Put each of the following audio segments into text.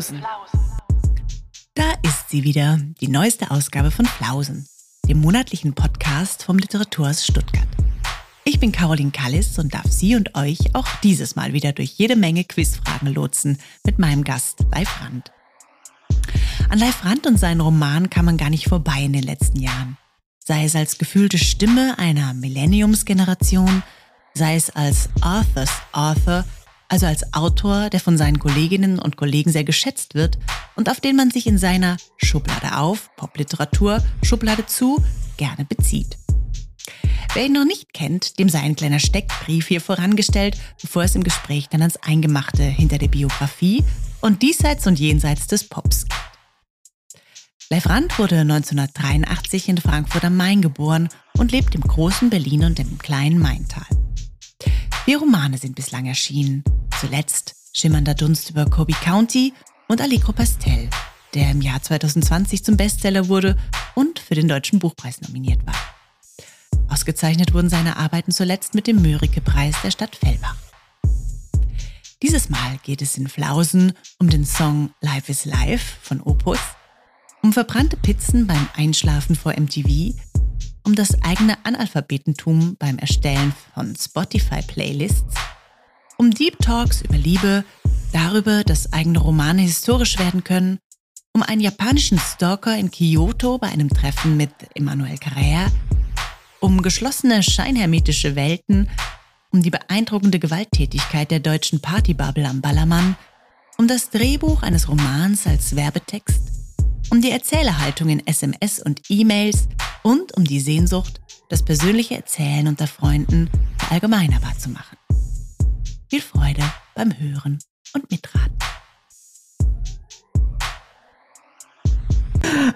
Flausen. Da ist sie wieder, die neueste Ausgabe von Flausen, dem monatlichen Podcast vom Literaturhaus Stuttgart. Ich bin Caroline Kallis und darf Sie und euch auch dieses Mal wieder durch jede Menge Quizfragen lotsen mit meinem Gast Leif Rand. An Leif Rand und seinen Roman kam man gar nicht vorbei in den letzten Jahren. Sei es als gefühlte Stimme einer Millenniumsgeneration, sei es als Arthurs Author also als Autor, der von seinen Kolleginnen und Kollegen sehr geschätzt wird und auf den man sich in seiner Schublade auf, Popliteratur, Schublade zu, gerne bezieht. Wer ihn noch nicht kennt, dem sei ein kleiner Steckbrief hier vorangestellt, bevor es im Gespräch dann ans Eingemachte hinter der Biografie und diesseits und jenseits des Pops geht. Leif Rand wurde 1983 in Frankfurt am Main geboren und lebt im großen Berlin und im kleinen Maintal. Vier Romane sind bislang erschienen. Zuletzt Schimmernder Dunst über Kobe County und Allegro Pastel, der im Jahr 2020 zum Bestseller wurde und für den Deutschen Buchpreis nominiert war. Ausgezeichnet wurden seine Arbeiten zuletzt mit dem Mörike-Preis der Stadt Fellbach. Dieses Mal geht es in Flausen um den Song Life is Life von Opus, um verbrannte Pizzen beim Einschlafen vor MTV um das eigene Analphabetentum beim Erstellen von Spotify-Playlists, um Deep Talks über Liebe, darüber, dass eigene Romane historisch werden können, um einen japanischen Stalker in Kyoto bei einem Treffen mit Emmanuel Carrère, um geschlossene scheinhermetische Welten, um die beeindruckende Gewalttätigkeit der deutschen Partybubble am Ballermann, um das Drehbuch eines Romans als Werbetext, um die Erzählerhaltung in SMS und E-Mails und um die Sehnsucht, das persönliche Erzählen unter Freunden verallgemeinerbar zu machen. Viel Freude beim Hören und Mitraten.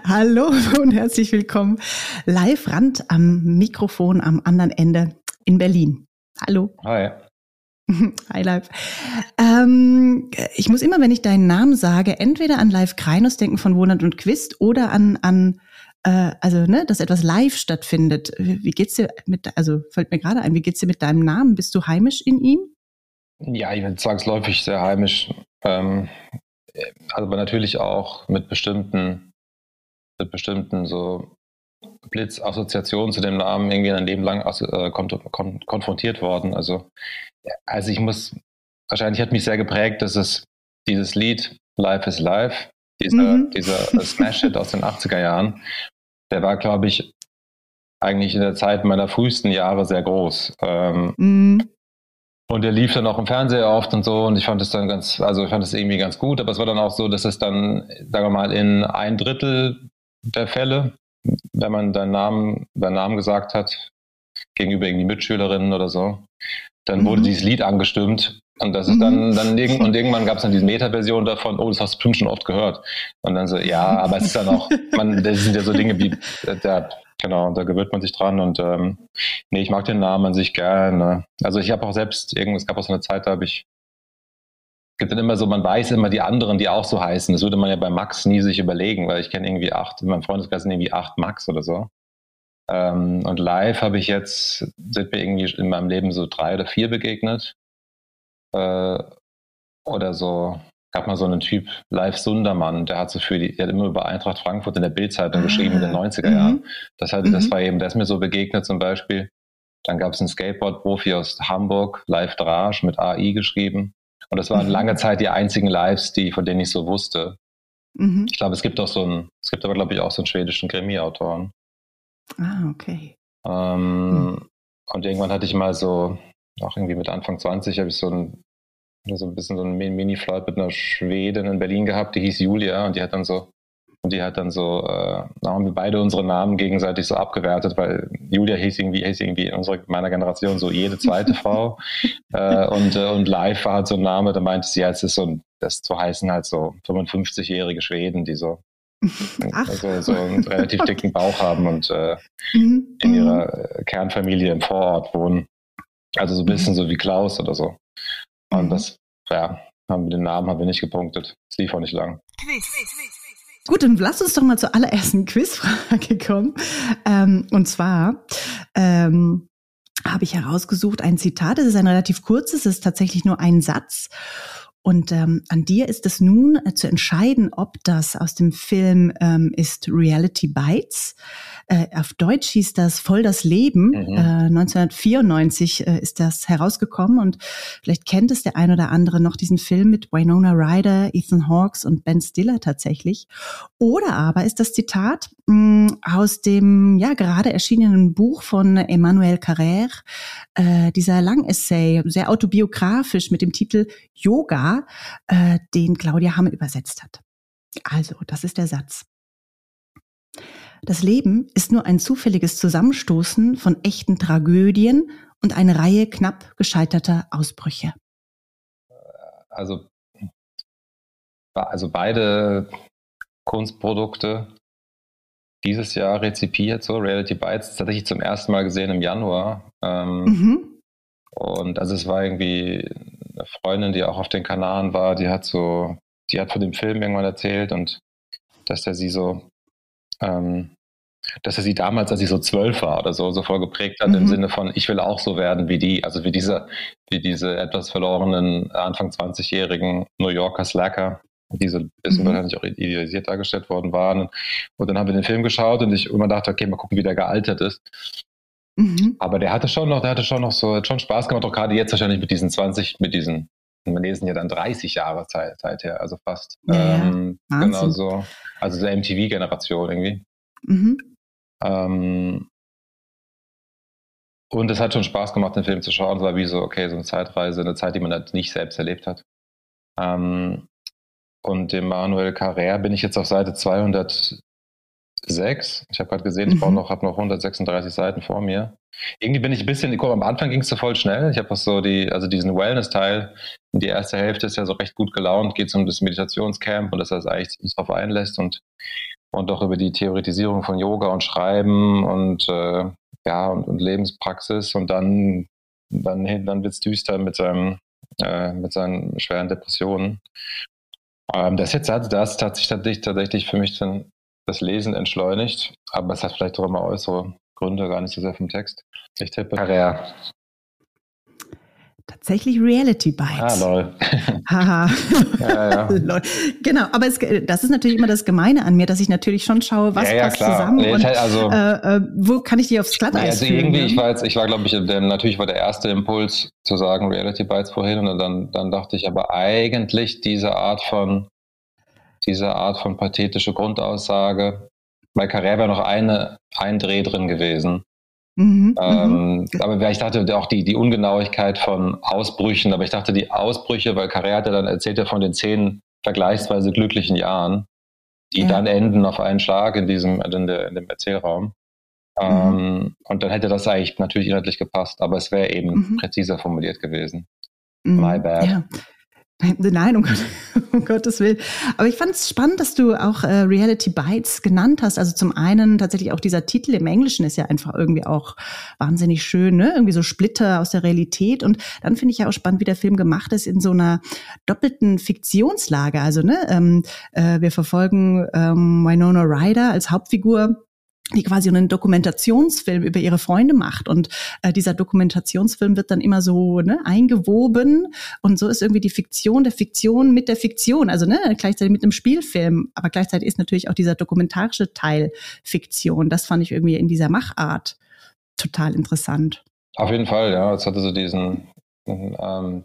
Hallo und herzlich willkommen live Rand am Mikrofon am anderen Ende in Berlin. Hallo. Hi. Hi Live. Ähm, ich muss immer, wenn ich deinen Namen sage, entweder an Live Kreinus denken von Wohnland und Quist oder an, an äh, also ne, dass etwas live stattfindet. Wie geht's dir mit, also fällt mir gerade ein, wie geht's dir mit deinem Namen? Bist du heimisch in ihm? Ja, ich bin zwangsläufig sehr heimisch. Ähm, aber natürlich auch mit bestimmten, mit bestimmten so Blitzassoziationen zu dem Namen irgendwie ein Leben lang äh, kon kon konfrontiert worden. Also, also ich muss, wahrscheinlich hat mich sehr geprägt, dass es dieses Lied Life is Life, dieser, mhm. dieser Smash-Hit aus den 80er Jahren, der war, glaube ich, eigentlich in der Zeit meiner frühesten Jahre sehr groß. Ähm, mhm. Und der lief dann auch im Fernseher oft und so und ich fand es dann ganz, also ich fand es irgendwie ganz gut, aber es war dann auch so, dass es dann, sagen wir mal, in ein Drittel der Fälle, wenn man deinen Namen, deinen Namen gesagt hat, gegenüber irgendwie Mitschülerinnen oder so, dann mhm. wurde dieses Lied angestimmt und das ist dann, mhm. dann irgend, und irgendwann gab es dann diese Meta-Version davon, oh, das hast du bestimmt schon oft gehört. Und dann so, ja, aber es ist dann auch, man, das sind ja so Dinge wie, der, genau, da gewöhnt man sich dran und ähm, nee, ich mag den Namen an sich gerne. Also ich habe auch selbst, irgendwas es gab auch so eine Zeit, da habe ich, gibt dann immer so, man weiß immer die anderen, die auch so heißen. Das würde man ja bei Max nie sich überlegen, weil ich kenne irgendwie acht, in meinem Freundeskreis sind irgendwie acht Max oder so. Ähm, und live habe ich jetzt, sind mir irgendwie in meinem Leben so drei oder vier begegnet äh, oder so, gab mal so einen Typ, Live Sundermann, der hat so für die, der hat immer über Eintracht Frankfurt in der Bildzeitung ah, geschrieben in den 90er Jahren. Mhm. Das, hat, das mhm. war eben, der ist mir so begegnet zum Beispiel. Dann gab es einen Skateboard-Profi aus Hamburg, Live Drage mit AI geschrieben. Und das waren mhm. lange Zeit die einzigen Lives, die, von denen ich so wusste. Ich glaube, es gibt auch so einen, es gibt aber, glaube ich, auch so einen schwedischen Krimi-Autoren. Ah, okay. Ähm, mhm. Und irgendwann hatte ich mal so, auch irgendwie mit Anfang 20 habe ich so ein, so ein bisschen so ein Mini-Flight mit einer Schwedin in Berlin gehabt, die hieß Julia und die hat dann so, und die hat dann so, äh, da haben wir beide unsere Namen gegenseitig so abgewertet, weil Julia hieß irgendwie, hieß irgendwie in unserer, meiner Generation so jede zweite Frau. Äh, und, äh, und live war halt so ein Name, da meinte sie, ja, es ist so ein, das zu heißen halt so 55-jährige Schweden, die so also so einen relativ dicken Bauch haben und äh, mhm. in ihrer äh, Kernfamilie im Vorort wohnen. Also so ein bisschen mhm. so wie Klaus oder so. Und mhm. das, ja, haben wir den Namen haben wir nicht gepunktet. Es lief auch nicht lang. Gut, dann lass uns doch mal zur allerersten Quizfrage kommen. Ähm, und zwar ähm, habe ich herausgesucht ein Zitat. Es ist ein relativ kurzes, es ist tatsächlich nur ein Satz. Und ähm, an dir ist es nun äh, zu entscheiden, ob das aus dem Film ähm, ist Reality Bites. Äh, auf Deutsch hieß das Voll das Leben. Mhm. Äh, 1994 äh, ist das herausgekommen und vielleicht kennt es der ein oder andere noch diesen Film mit Winona Ryder, Ethan Hawkes und Ben Stiller tatsächlich. Oder aber ist das Zitat mh, aus dem ja gerade erschienenen Buch von Emmanuel Carrère, äh, dieser Langessay, sehr autobiografisch mit dem Titel Yoga, äh, den Claudia Hamme übersetzt hat. Also, das ist der Satz. Das Leben ist nur ein zufälliges Zusammenstoßen von echten Tragödien und eine Reihe knapp gescheiterter Ausbrüche. Also, also beide Kunstprodukte dieses Jahr rezipiert, so Reality Bites, tatsächlich zum ersten Mal gesehen im Januar. Ähm, mhm. Und also es war irgendwie eine Freundin, die auch auf den Kanaren war, die hat so, die hat von dem Film irgendwann erzählt und dass er sie so, ähm, dass er sie damals, als sie so zwölf war oder so, so voll geprägt hat, mhm. im Sinne von, ich will auch so werden wie die, also wie diese, wie diese etwas verlorenen Anfang 20-jährigen New Yorker Slacker, die so ein bisschen mhm. wahrscheinlich auch idealisiert dargestellt worden waren. Und dann haben wir den Film geschaut und ich immer dachte, okay, mal gucken, wie der gealtert ist. Mhm. Aber der hatte schon noch, der hatte schon noch so, hat schon Spaß gemacht, auch gerade jetzt wahrscheinlich mit diesen 20, mit diesen, wir lesen ja dann 30 Jahre Zeit, Zeit her, also fast. Ja, ähm, genau so. Also so MTV-Generation irgendwie. Mhm. Ähm, und es hat schon Spaß gemacht, den Film zu schauen. Es war wie so, okay, so eine Zeitreise, eine Zeit, die man halt nicht selbst erlebt hat. Ähm, und dem Manuel Carrère bin ich jetzt auf Seite 200 sechs. Ich habe gerade gesehen, ich mhm. noch, habe noch 136 Seiten vor mir. Irgendwie bin ich ein bisschen, guck, am Anfang ging es so voll schnell. Ich habe was so die, also diesen Wellness-Teil, die erste Hälfte ist ja so recht gut gelaunt, geht es um das Meditationscamp und dass er es eigentlich darauf einlässt und, und auch über die Theoretisierung von Yoga und Schreiben und äh, ja, und, und Lebenspraxis und dann, dann, dann wird es düster mit seinem, äh, mit seinen schweren Depressionen. Ähm, das das, das hat sich tatsächlich, tatsächlich für mich dann das Lesen entschleunigt, aber es hat vielleicht auch immer äußere Gründe, gar nicht so sehr vom Text. Ich tippe Carrère. Tatsächlich Reality Bites. Ah, lol. Haha. ja, ja. Genau, aber es, das ist natürlich immer das Gemeine an mir, dass ich natürlich schon schaue, was ja, passt zusammen nee, und also, äh, äh, wo kann ich die aufs Glatteis nee, also irgendwie, ne? ich war jetzt, ich war glaube ich, der, natürlich war der erste Impuls zu sagen Reality Bites vorhin und dann, dann dachte ich aber eigentlich diese Art von diese Art von pathetische Grundaussage. Bei Carrère wäre noch eine, ein Dreh drin gewesen. Mhm, ähm, mhm. aber ich dachte auch die, die Ungenauigkeit von Ausbrüchen, aber ich dachte die Ausbrüche, weil Carrère hat ja dann erzählt ja von den zehn vergleichsweise glücklichen Jahren, die ja. dann enden auf einen Schlag in diesem, in, der, in dem Erzählraum. Mhm. Ähm, und dann hätte das eigentlich natürlich inhaltlich gepasst, aber es wäre eben mhm. präziser formuliert gewesen. Mhm. My bad. Ja. Nein, um, Gott, um, Gottes Willen. Aber ich fand es spannend, dass du auch äh, Reality Bites genannt hast. Also zum einen tatsächlich auch dieser Titel im Englischen ist ja einfach irgendwie auch wahnsinnig schön, ne? Irgendwie so Splitter aus der Realität. Und dann finde ich ja auch spannend, wie der Film gemacht ist in so einer doppelten Fiktionslage. Also ne, ähm, äh, wir verfolgen ähm, Winona Ryder als Hauptfigur die quasi einen Dokumentationsfilm über ihre Freunde macht. Und äh, dieser Dokumentationsfilm wird dann immer so ne, eingewoben. Und so ist irgendwie die Fiktion der Fiktion mit der Fiktion. Also ne, gleichzeitig mit einem Spielfilm. Aber gleichzeitig ist natürlich auch dieser dokumentarische Teil Fiktion. Das fand ich irgendwie in dieser Machart total interessant. Auf jeden Fall, ja. Es hatte so diesen, ähm,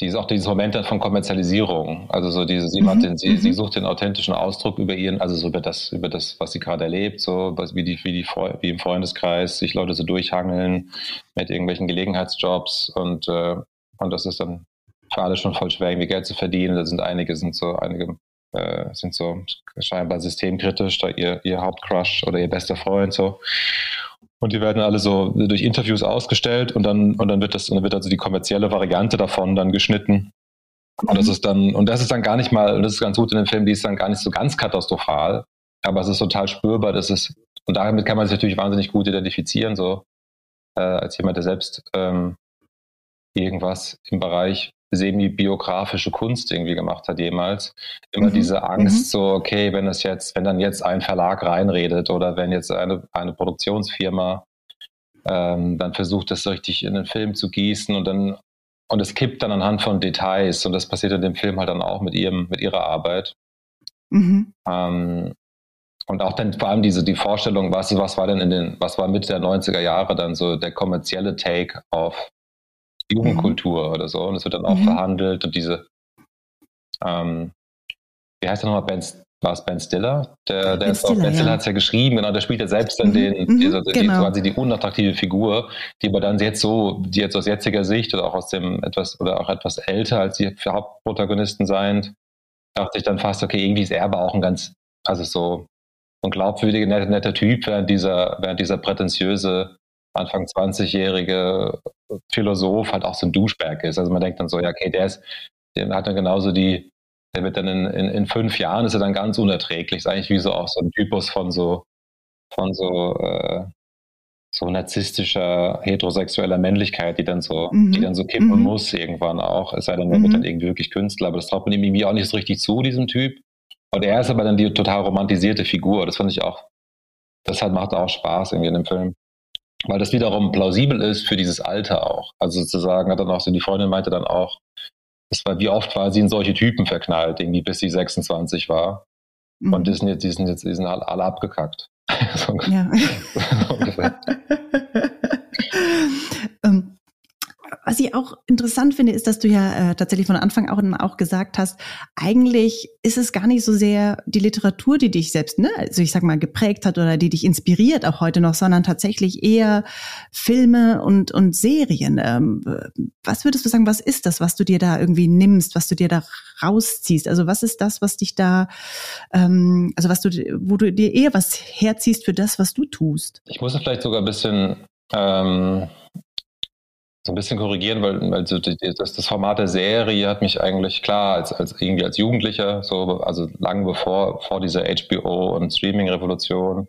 die ist auch dieses Moment von Kommerzialisierung. Also so diese, sie, mhm. den, sie, mhm. sie sucht den authentischen Ausdruck über ihren, also so über das, über das, was sie gerade erlebt, so was, wie die, wie die, wie im Freundeskreis sich Leute so durchhangeln mit irgendwelchen Gelegenheitsjobs und, äh, und das ist dann für alle schon voll schwer, irgendwie Geld zu verdienen. Da sind einige, sind so, einige äh, sind so scheinbar systemkritisch, da ihr, ihr Hauptcrush oder ihr bester Freund so. Und die werden alle so durch Interviews ausgestellt und dann, und dann wird das, dann wird also die kommerzielle Variante davon dann geschnitten. Und das mhm. ist dann, und das ist dann gar nicht mal, und das ist ganz gut in dem Film, die ist dann gar nicht so ganz katastrophal, aber es ist total spürbar, dass es, und damit kann man sich natürlich wahnsinnig gut identifizieren, so, äh, als jemand, der selbst ähm, irgendwas im Bereich semi-biografische Kunst irgendwie gemacht hat jemals. Immer mhm. diese Angst, mhm. so, okay, wenn es jetzt, wenn dann jetzt ein Verlag reinredet oder wenn jetzt eine, eine Produktionsfirma ähm, dann versucht, das so richtig in den Film zu gießen und dann und es kippt dann anhand von Details und das passiert in dem Film halt dann auch mit ihrem, mit ihrer Arbeit. Mhm. Ähm, und auch dann vor allem diese, die Vorstellung, was, was war denn in den, was war Mitte der 90er Jahre dann so der kommerzielle Take auf Jugendkultur mhm. oder so. Und es wird dann auch mhm. verhandelt und diese, ähm, wie heißt der nochmal, Ben, war es Ben Stiller? Der, der ben Stiller, ben Stiller ja. hat es ja geschrieben, genau, der spielt ja selbst dann mhm. den, mhm. diese, genau. die, quasi die unattraktive Figur, die aber dann jetzt so, die jetzt aus jetziger Sicht oder auch aus dem etwas, oder auch etwas älter als die Hauptprotagonisten sein, dachte ich dann fast, okay, irgendwie ist er aber auch ein ganz, also so ein glaubwürdiger, netter, netter Typ, während dieser, während dieser prätentiöse Anfang 20-jährige Philosoph halt auch so ein Duschberg ist. Also man denkt dann so, ja, okay, der ist, der hat dann genauso die, der wird dann in, in, in fünf Jahren ist er dann ganz unerträglich. Ist eigentlich wie so auch so ein Typus von so, von so, äh, so narzisstischer, heterosexueller Männlichkeit, die dann so, mhm. die dann so kippen mhm. muss irgendwann auch. Es sei denn, er mhm. wird dann irgendwie wirklich Künstler, aber das traut man ihm irgendwie auch nicht so richtig zu, diesem Typ. Und er ist aber dann die total romantisierte Figur. Das fand ich auch, das hat, macht auch Spaß irgendwie in dem Film. Weil das wiederum plausibel ist für dieses Alter auch. Also sozusagen hat dann auch so, die Freundin meinte dann auch, das war, wie oft war sie in solche Typen verknallt, irgendwie bis sie 26 war. Mhm. Und die sind jetzt, die sind jetzt, die sind alle, abgekackt. so, ja. so ungefähr. was ich auch interessant finde, ist, dass du ja äh, tatsächlich von Anfang auch, auch gesagt hast, eigentlich ist es gar nicht so sehr die Literatur, die dich selbst, ne, also ich sag mal, geprägt hat oder die dich inspiriert auch heute noch, sondern tatsächlich eher Filme und, und Serien. Ähm, was würdest du sagen, was ist das, was du dir da irgendwie nimmst, was du dir da rausziehst? Also was ist das, was dich da, ähm, also was du, wo du dir eher was herziehst für das, was du tust? Ich muss vielleicht sogar ein bisschen ähm so ein bisschen korrigieren, weil also das, das Format der Serie hat mich eigentlich klar als, als irgendwie als Jugendlicher, so also lang bevor vor dieser HBO und Streaming-Revolution,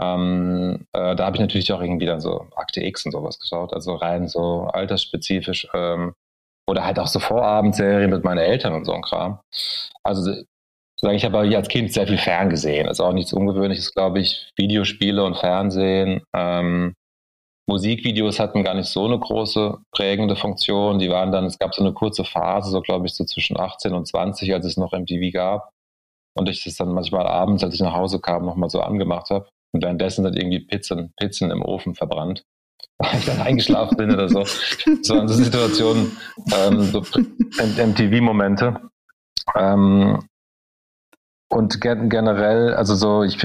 ähm, äh, da habe ich natürlich auch irgendwie dann so Akte X und sowas geschaut, also rein so altersspezifisch ähm, oder halt auch so Vorabendserien mit meinen Eltern und so ein Kram. Also ich habe als Kind sehr viel Fern gesehen. Das ist auch nichts Ungewöhnliches, glaube ich. Videospiele und Fernsehen. Ähm, Musikvideos hatten gar nicht so eine große prägende Funktion. Die waren dann, es gab so eine kurze Phase, so glaube ich, so zwischen 18 und 20, als es noch MTV gab. Und ich das dann manchmal abends, als ich nach Hause kam, nochmal so angemacht habe. Und währenddessen dann irgendwie Pizzen, Pizzen im Ofen verbrannt. Weil ich dann eingeschlafen bin oder so. So an so Situationen, ähm, so MTV-Momente. Ähm, und gen generell, also so, ich,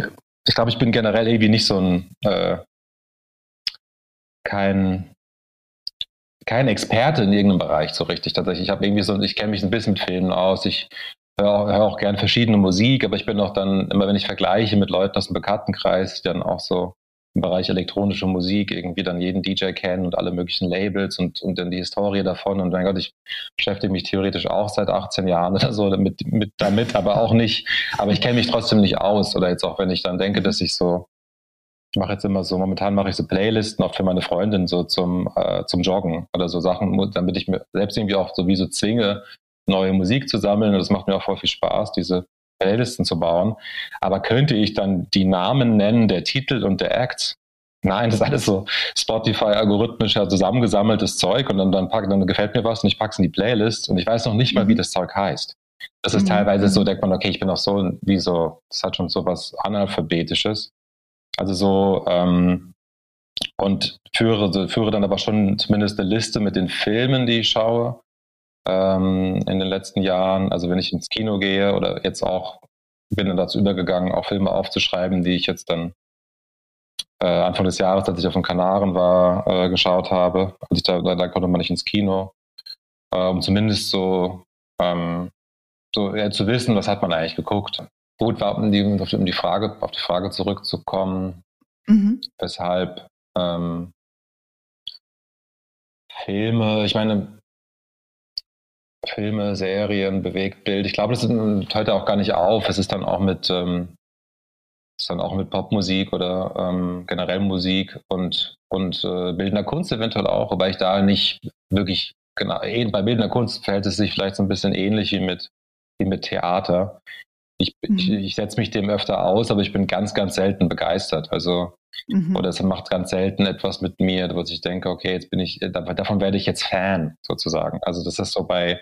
ich glaube, ich bin generell irgendwie nicht so ein äh, kein, kein Experte in irgendeinem Bereich so richtig tatsächlich. Ich habe irgendwie so, ich kenne mich ein bisschen mit Filmen aus. Ich höre hör auch gern verschiedene Musik, aber ich bin auch dann, immer wenn ich vergleiche mit Leuten aus dem Bekanntenkreis, die dann auch so im Bereich elektronische Musik irgendwie dann jeden DJ kennen und alle möglichen Labels und, und dann die Historie davon. Und mein Gott, ich beschäftige mich theoretisch auch seit 18 Jahren oder so damit, mit, damit aber auch nicht. Aber ich kenne mich trotzdem nicht aus. Oder jetzt auch, wenn ich dann denke, dass ich so ich mache jetzt immer so, momentan mache ich so Playlisten oft für meine Freundin so zum, äh, zum Joggen oder so Sachen, damit ich mir selbst irgendwie auch so wie so zwinge, neue Musik zu sammeln. Und das macht mir auch voll viel Spaß, diese Playlisten zu bauen. Aber könnte ich dann die Namen nennen, der Titel und der Act? Nein, das ist alles so Spotify-algorithmischer zusammengesammeltes Zeug und dann, dann, pack, dann gefällt mir was und ich packe es in die Playlist und ich weiß noch nicht mal, wie mhm. das Zeug heißt. Das ist mhm. teilweise so, denkt man, okay, ich bin auch so, wie so, das hat schon so was Analphabetisches. Also so, ähm, und führe, führe dann aber schon zumindest eine Liste mit den Filmen, die ich schaue ähm, in den letzten Jahren. Also wenn ich ins Kino gehe oder jetzt auch, bin dann dazu übergegangen, auch Filme aufzuschreiben, die ich jetzt dann äh, Anfang des Jahres, als ich auf den Kanaren war, äh, geschaut habe. Also da, da, konnte man nicht ins Kino, äh, um zumindest so, ähm, so ja, zu wissen, was hat man eigentlich geguckt. Gut, war, um die, um die Frage, auf die Frage zurückzukommen, mhm. weshalb ähm, Filme, ich meine, Filme, Serien, Bewegtbild, ich glaube, das hört ja auch gar nicht auf. Es ist dann auch mit, ähm, ist dann auch mit Popmusik oder ähm, generell Musik und, und äh, bildender Kunst eventuell auch, wobei ich da nicht wirklich, genau, eh, bei bildender Kunst verhält es sich vielleicht so ein bisschen ähnlich wie mit, wie mit Theater ich, mhm. ich, ich setze mich dem öfter aus, aber ich bin ganz, ganz selten begeistert. Also Mhm. Oder es macht ganz selten etwas mit mir, wo ich denke, okay, jetzt bin ich, davon werde ich jetzt Fan, sozusagen. Also das ist so bei,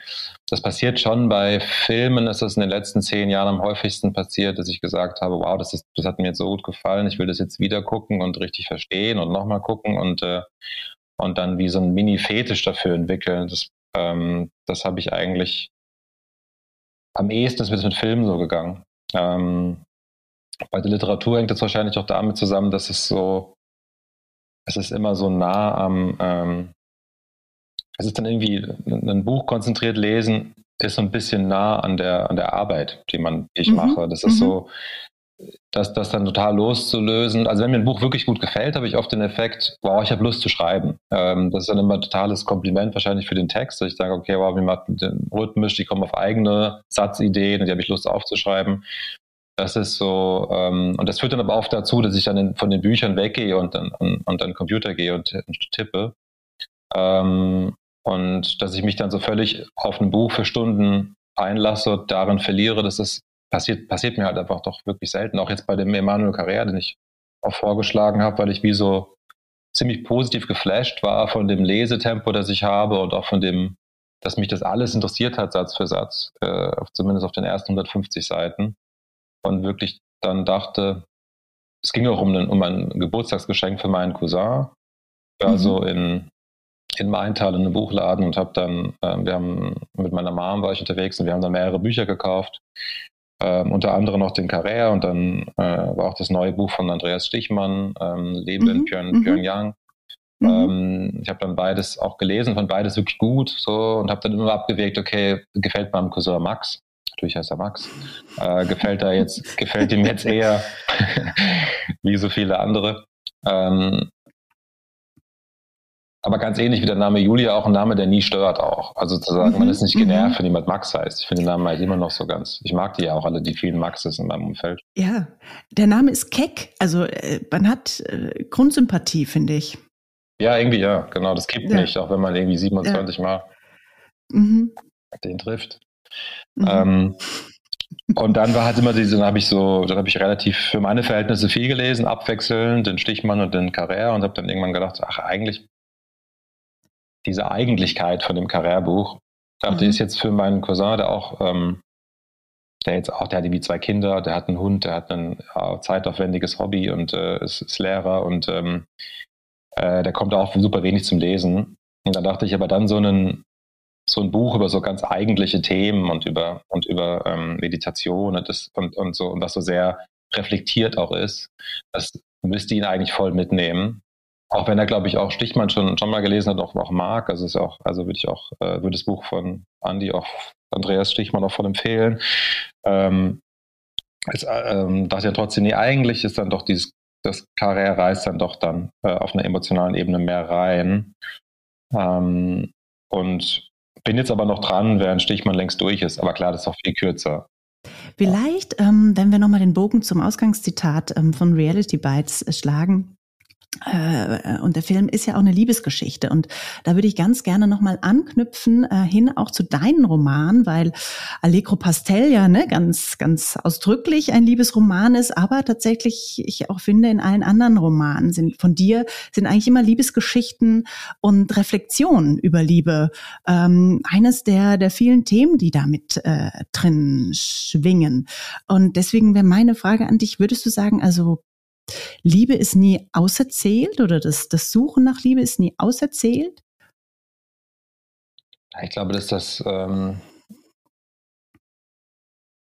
das passiert schon bei Filmen, ist das in den letzten zehn Jahren am häufigsten passiert, dass ich gesagt habe, wow, das ist, das hat mir jetzt so gut gefallen, ich will das jetzt wieder gucken und richtig verstehen und nochmal gucken und, äh, und dann wie so ein Mini-Fetisch dafür entwickeln. Das, ähm, das habe ich eigentlich am ehesten ist mir das mit Filmen so gegangen. Ähm, bei der Literatur hängt das wahrscheinlich auch damit zusammen, dass es so, es ist immer so nah am, ähm, es ist dann irgendwie ein Buch konzentriert lesen, ist so ein bisschen nah an der, an der Arbeit, die man, die ich mhm. mache. Das ist mhm. so, das, das dann total loszulösen. Also wenn mir ein Buch wirklich gut gefällt, habe ich oft den Effekt, wow, ich habe Lust zu schreiben. Ähm, das ist dann immer ein totales Kompliment wahrscheinlich für den Text, ich sage, okay, wow, wie macht den rhythmisch, die kommen auf eigene Satzideen und die habe ich Lust aufzuschreiben. Das ist so, ähm, und das führt dann aber oft dazu, dass ich dann in, von den Büchern weggehe und dann und, und dann Computer gehe und, und tippe. Ähm, und dass ich mich dann so völlig auf ein Buch für Stunden einlasse, darin verliere, das ist passiert, passiert mir halt einfach doch wirklich selten. Auch jetzt bei dem Emanuel Carrère, den ich auch vorgeschlagen habe, weil ich wie so ziemlich positiv geflasht war von dem Lesetempo, das ich habe und auch von dem, dass mich das alles interessiert hat, Satz für Satz, äh, zumindest auf den ersten 150 Seiten und wirklich dann dachte, es ging auch um, einen, um ein Geburtstagsgeschenk für meinen Cousin. Also mhm. in, in Maintal in einem Buchladen und habe dann, äh, wir haben mit meiner Mom war ich unterwegs und wir haben dann mehrere Bücher gekauft. Ähm, unter anderem noch den Carrère und dann äh, war auch das neue Buch von Andreas Stichmann, ähm, Leben mhm. in Pyong, mhm. Pyongyang. Mhm. Ähm, ich habe dann beides auch gelesen, fand beides wirklich gut so und habe dann immer abgewegt, okay, gefällt meinem Cousin Max natürlich heißt er Max, äh, gefällt er jetzt, gefällt ihm jetzt eher wie so viele andere. Ähm, aber ganz ähnlich wie der Name Julia auch ein Name, der nie stört auch. Also zu sagen, mhm. man ist nicht genervt, mhm. wenn jemand Max heißt. Ich finde den Namen halt immer noch so ganz. Ich mag die ja auch alle, die vielen Maxes in meinem Umfeld. Ja, der Name ist Keck. Also äh, man hat äh, Grundsympathie, finde ich. Ja, irgendwie ja, genau. Das kippt ja. nicht, auch wenn man irgendwie 27 ja. Mal mhm. den trifft. Mhm. Ähm, und dann war halt immer diese, dann habe ich so, dann habe ich relativ für meine Verhältnisse viel gelesen, abwechselnd, den Stichmann und den Carrère und habe dann irgendwann gedacht, ach eigentlich diese Eigentlichkeit von dem Carrère-Buch, dachte mhm. ist jetzt für meinen Cousin, der auch, ähm, der jetzt auch, der hat irgendwie zwei Kinder, der hat einen Hund, der hat ein ja, zeitaufwendiges Hobby und äh, ist, ist, Lehrer und ähm, äh, der kommt auch super wenig zum Lesen. Und da dachte ich aber dann so einen so ein Buch über so ganz eigentliche Themen und über und über ähm, Meditation und das und, und so und was so sehr reflektiert auch ist, das müsste ihn eigentlich voll mitnehmen. Auch wenn er, glaube ich, auch Stichmann schon, schon mal gelesen hat, auch, auch mag. Also ist auch, also würde ich auch, äh, würde das Buch von Andy auch Andreas Stichmann auch voll empfehlen. Ähm, es, ähm, dachte ja trotzdem, nee, eigentlich ist dann doch dieses, das Karriere reißt dann doch dann äh, auf einer emotionalen Ebene mehr rein. Ähm, und bin jetzt aber noch dran, während Stichmann längst durch ist. Aber klar, das ist auch viel kürzer. Vielleicht, ähm, wenn wir nochmal den Bogen zum Ausgangszitat ähm, von Reality Bites schlagen, und der Film ist ja auch eine Liebesgeschichte und da würde ich ganz gerne nochmal anknüpfen äh, hin auch zu deinen Romanen, weil Allegro Pastel ja ne, ganz, ganz ausdrücklich ein Liebesroman ist, aber tatsächlich ich auch finde, in allen anderen Romanen sind von dir sind eigentlich immer Liebesgeschichten und Reflexionen über Liebe ähm, eines der, der vielen Themen, die damit äh, drin schwingen. Und deswegen wäre meine Frage an dich, würdest du sagen, also Liebe ist nie auserzählt oder das, das Suchen nach Liebe ist nie auserzählt? Ich glaube, dass das, ähm,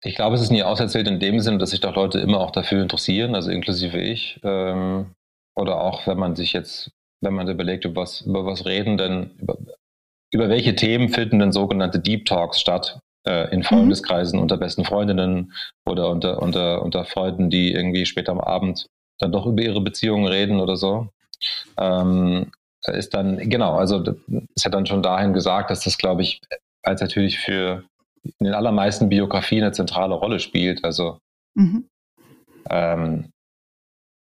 ich glaube, es ist nie auserzählt in dem Sinne, dass sich doch Leute immer auch dafür interessieren, also inklusive ich. Ähm, oder auch, wenn man sich jetzt, wenn man überlegt, über was, über was reden denn, über, über welche Themen finden denn sogenannte Deep Talks statt? Äh, in mhm. Freundeskreisen mhm. unter besten Freundinnen oder unter, unter, unter Freunden, die irgendwie später am Abend dann doch über ihre Beziehungen reden oder so. Ähm, ist dann, genau, also ist ja dann schon dahin gesagt, dass das, glaube ich, als natürlich für in den allermeisten Biografien eine zentrale Rolle spielt. Also mhm. ähm,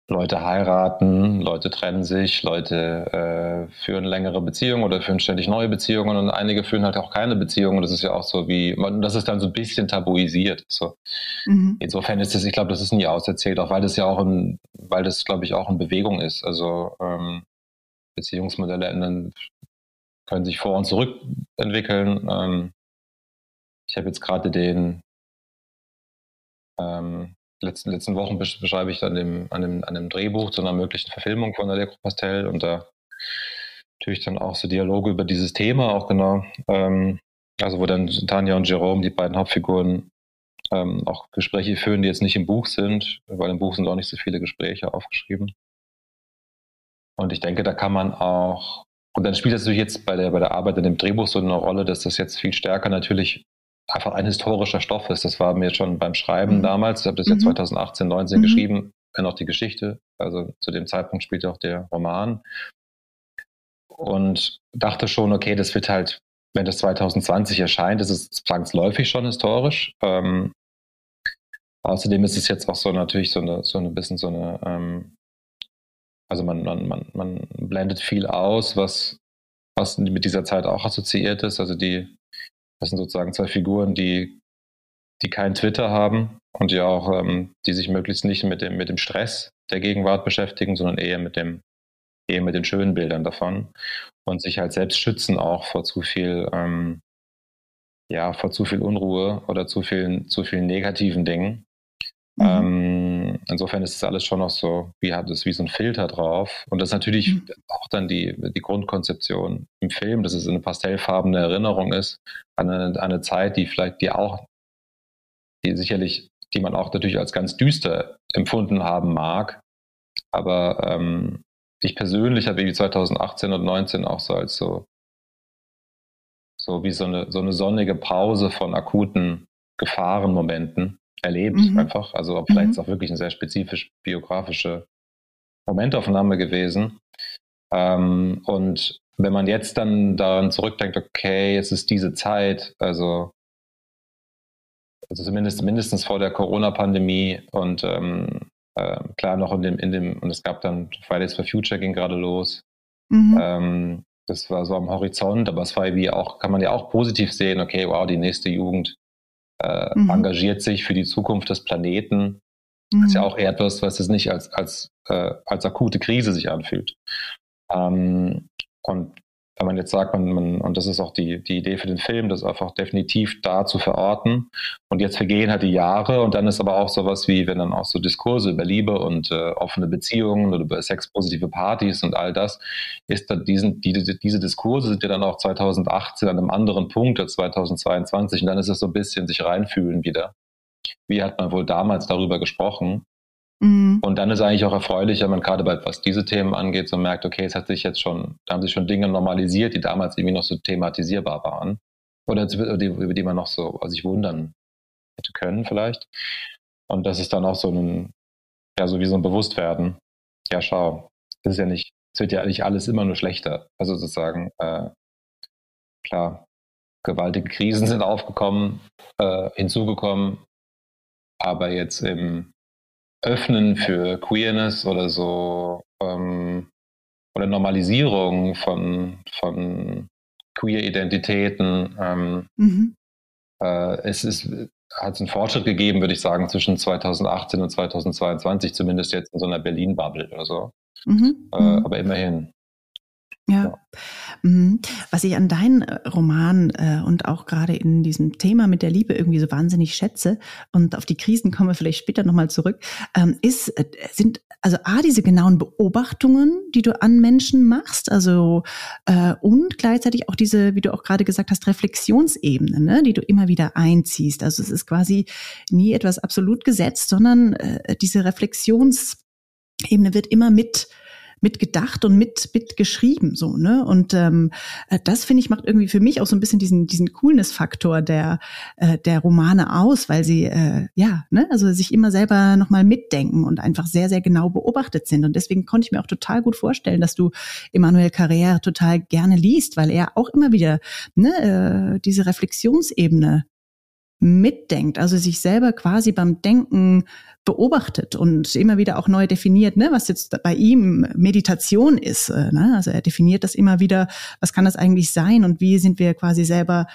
Leute heiraten, Leute trennen sich, Leute äh, führen längere Beziehungen oder führen ständig neue Beziehungen und einige führen halt auch keine Beziehungen. Das ist ja auch so wie, das ist dann so ein bisschen tabuisiert. So. Mhm. Insofern ist es, ich glaube, das ist nie auserzählt, auch weil das ja auch in, weil das, glaube ich, auch in Bewegung ist. Also ähm, Beziehungsmodelle ändern, können sich vor und zurück entwickeln. Ähm, ich habe jetzt gerade den ähm, letzten, letzten Wochen beschreibe ich an dem, an, dem, an dem Drehbuch zu einer möglichen Verfilmung von Allegro Pastel und da natürlich dann auch so Dialoge über dieses Thema auch genau. Ähm, also wo dann Tanja und Jerome, die beiden Hauptfiguren, ähm, auch Gespräche führen, die jetzt nicht im Buch sind, weil im Buch sind auch nicht so viele Gespräche aufgeschrieben. Und ich denke, da kann man auch, und dann spielt das natürlich jetzt bei der, bei der Arbeit an dem Drehbuch so eine Rolle, dass das jetzt viel stärker natürlich einfach ein historischer Stoff ist. Das war mir schon beim Schreiben mhm. damals, ich habe das ja 2018, mhm. 19 mhm. geschrieben, dann auch die Geschichte. Also zu dem Zeitpunkt spielte auch der Roman. Und dachte schon, okay, das wird halt, wenn das 2020 erscheint, ist es zwangsläufig schon historisch. Ähm, außerdem ist es jetzt auch so natürlich so eine, so ein bisschen so eine, ähm, also man, man, man, man blendet viel aus, was, was mit dieser Zeit auch assoziiert ist. Also die das sind sozusagen zwei Figuren, die, die kein Twitter haben und die auch, ähm, die sich möglichst nicht mit dem, mit dem Stress der Gegenwart beschäftigen, sondern eher mit dem, eher mit den schönen Bildern davon und sich halt selbst schützen auch vor zu viel, ähm, ja, vor zu viel Unruhe oder zu vielen, zu vielen negativen Dingen. Mhm. Ähm, insofern ist es alles schon noch so, wie hat es wie so ein Filter drauf. Und das ist natürlich mhm. auch dann die, die Grundkonzeption im Film, dass es eine pastellfarbene Erinnerung ist an eine, an eine Zeit, die vielleicht die auch, die sicherlich, die man auch natürlich als ganz düster empfunden haben mag. Aber ähm, ich persönlich habe die 2018 und 19 auch so als so, so wie so eine, so eine sonnige Pause von akuten Gefahrenmomenten erlebt mhm. einfach. Also vielleicht mhm. ist auch wirklich eine sehr spezifisch biografische Momentaufnahme gewesen. Ähm, und wenn man jetzt dann daran zurückdenkt, okay, es ist diese Zeit, also, also zumindest mindestens vor der Corona-Pandemie und ähm, äh, klar noch in dem, in dem, und es gab dann Fridays for Future ging gerade los. Mhm. Ähm, das war so am Horizont, aber es war wie auch, kann man ja auch positiv sehen, okay, wow, die nächste Jugend äh, mhm. engagiert sich für die Zukunft des Planeten. Mhm. Das ist ja auch eher etwas, was es nicht als, als, äh, als akute Krise sich anfühlt. Ähm, und wenn man jetzt sagt, man, man, und das ist auch die, die Idee für den Film, das einfach definitiv da zu verorten. Und jetzt vergehen halt die Jahre und dann ist aber auch sowas wie, wenn dann auch so Diskurse über Liebe und äh, offene Beziehungen oder über sexpositive Partys und all das, ist da diesen, die, diese Diskurse sind ja dann auch 2018 an einem anderen Punkt als 2022 und dann ist es so ein bisschen sich reinfühlen wieder. Wie hat man wohl damals darüber gesprochen? Mhm. Und dann ist eigentlich auch erfreulich, wenn man gerade bei was diese Themen angeht, so merkt, okay, es hat sich jetzt schon, da haben sich schon Dinge normalisiert, die damals irgendwie noch so thematisierbar waren. Oder die, über die man noch so sich wundern hätte können, vielleicht. Und das ist dann auch so ein, ja, so wie so ein Bewusstwerden. Ja, schau, es ist ja nicht, es wird ja nicht alles immer nur schlechter. Also sozusagen, äh, klar, gewaltige Krisen sind aufgekommen, äh, hinzugekommen, aber jetzt im Öffnen für Queerness oder so ähm, oder Normalisierung von, von Queer-Identitäten. Ähm, mhm. äh, es ist, hat einen Fortschritt gegeben, würde ich sagen, zwischen 2018 und 2022, zumindest jetzt in so einer Berlin-Bubble oder so. Mhm. Äh, mhm. aber immerhin. Ja. ja. Mhm. Was ich an deinen äh, Roman äh, und auch gerade in diesem Thema mit der Liebe irgendwie so wahnsinnig schätze und auf die Krisen kommen wir vielleicht später nochmal zurück, ähm, ist, äh, sind also A, diese genauen Beobachtungen, die du an Menschen machst, also äh, und gleichzeitig auch diese, wie du auch gerade gesagt hast, Reflexionsebene, ne, die du immer wieder einziehst. Also es ist quasi nie etwas absolut gesetzt, sondern äh, diese Reflexionsebene wird immer mit mitgedacht und mit mitgeschrieben so ne? Und ähm, äh, das finde ich macht irgendwie für mich auch so ein bisschen diesen diesen Coolness-Faktor der äh, der Romane aus, weil sie äh, ja ne also sich immer selber noch mal mitdenken und einfach sehr sehr genau beobachtet sind. Und deswegen konnte ich mir auch total gut vorstellen, dass du Emmanuel Carrère total gerne liest, weil er auch immer wieder ne äh, diese Reflexionsebene mitdenkt, also sich selber quasi beim Denken beobachtet und immer wieder auch neu definiert, ne, was jetzt bei ihm Meditation ist. Äh, ne? Also er definiert das immer wieder, was kann das eigentlich sein und wie sind wir quasi selber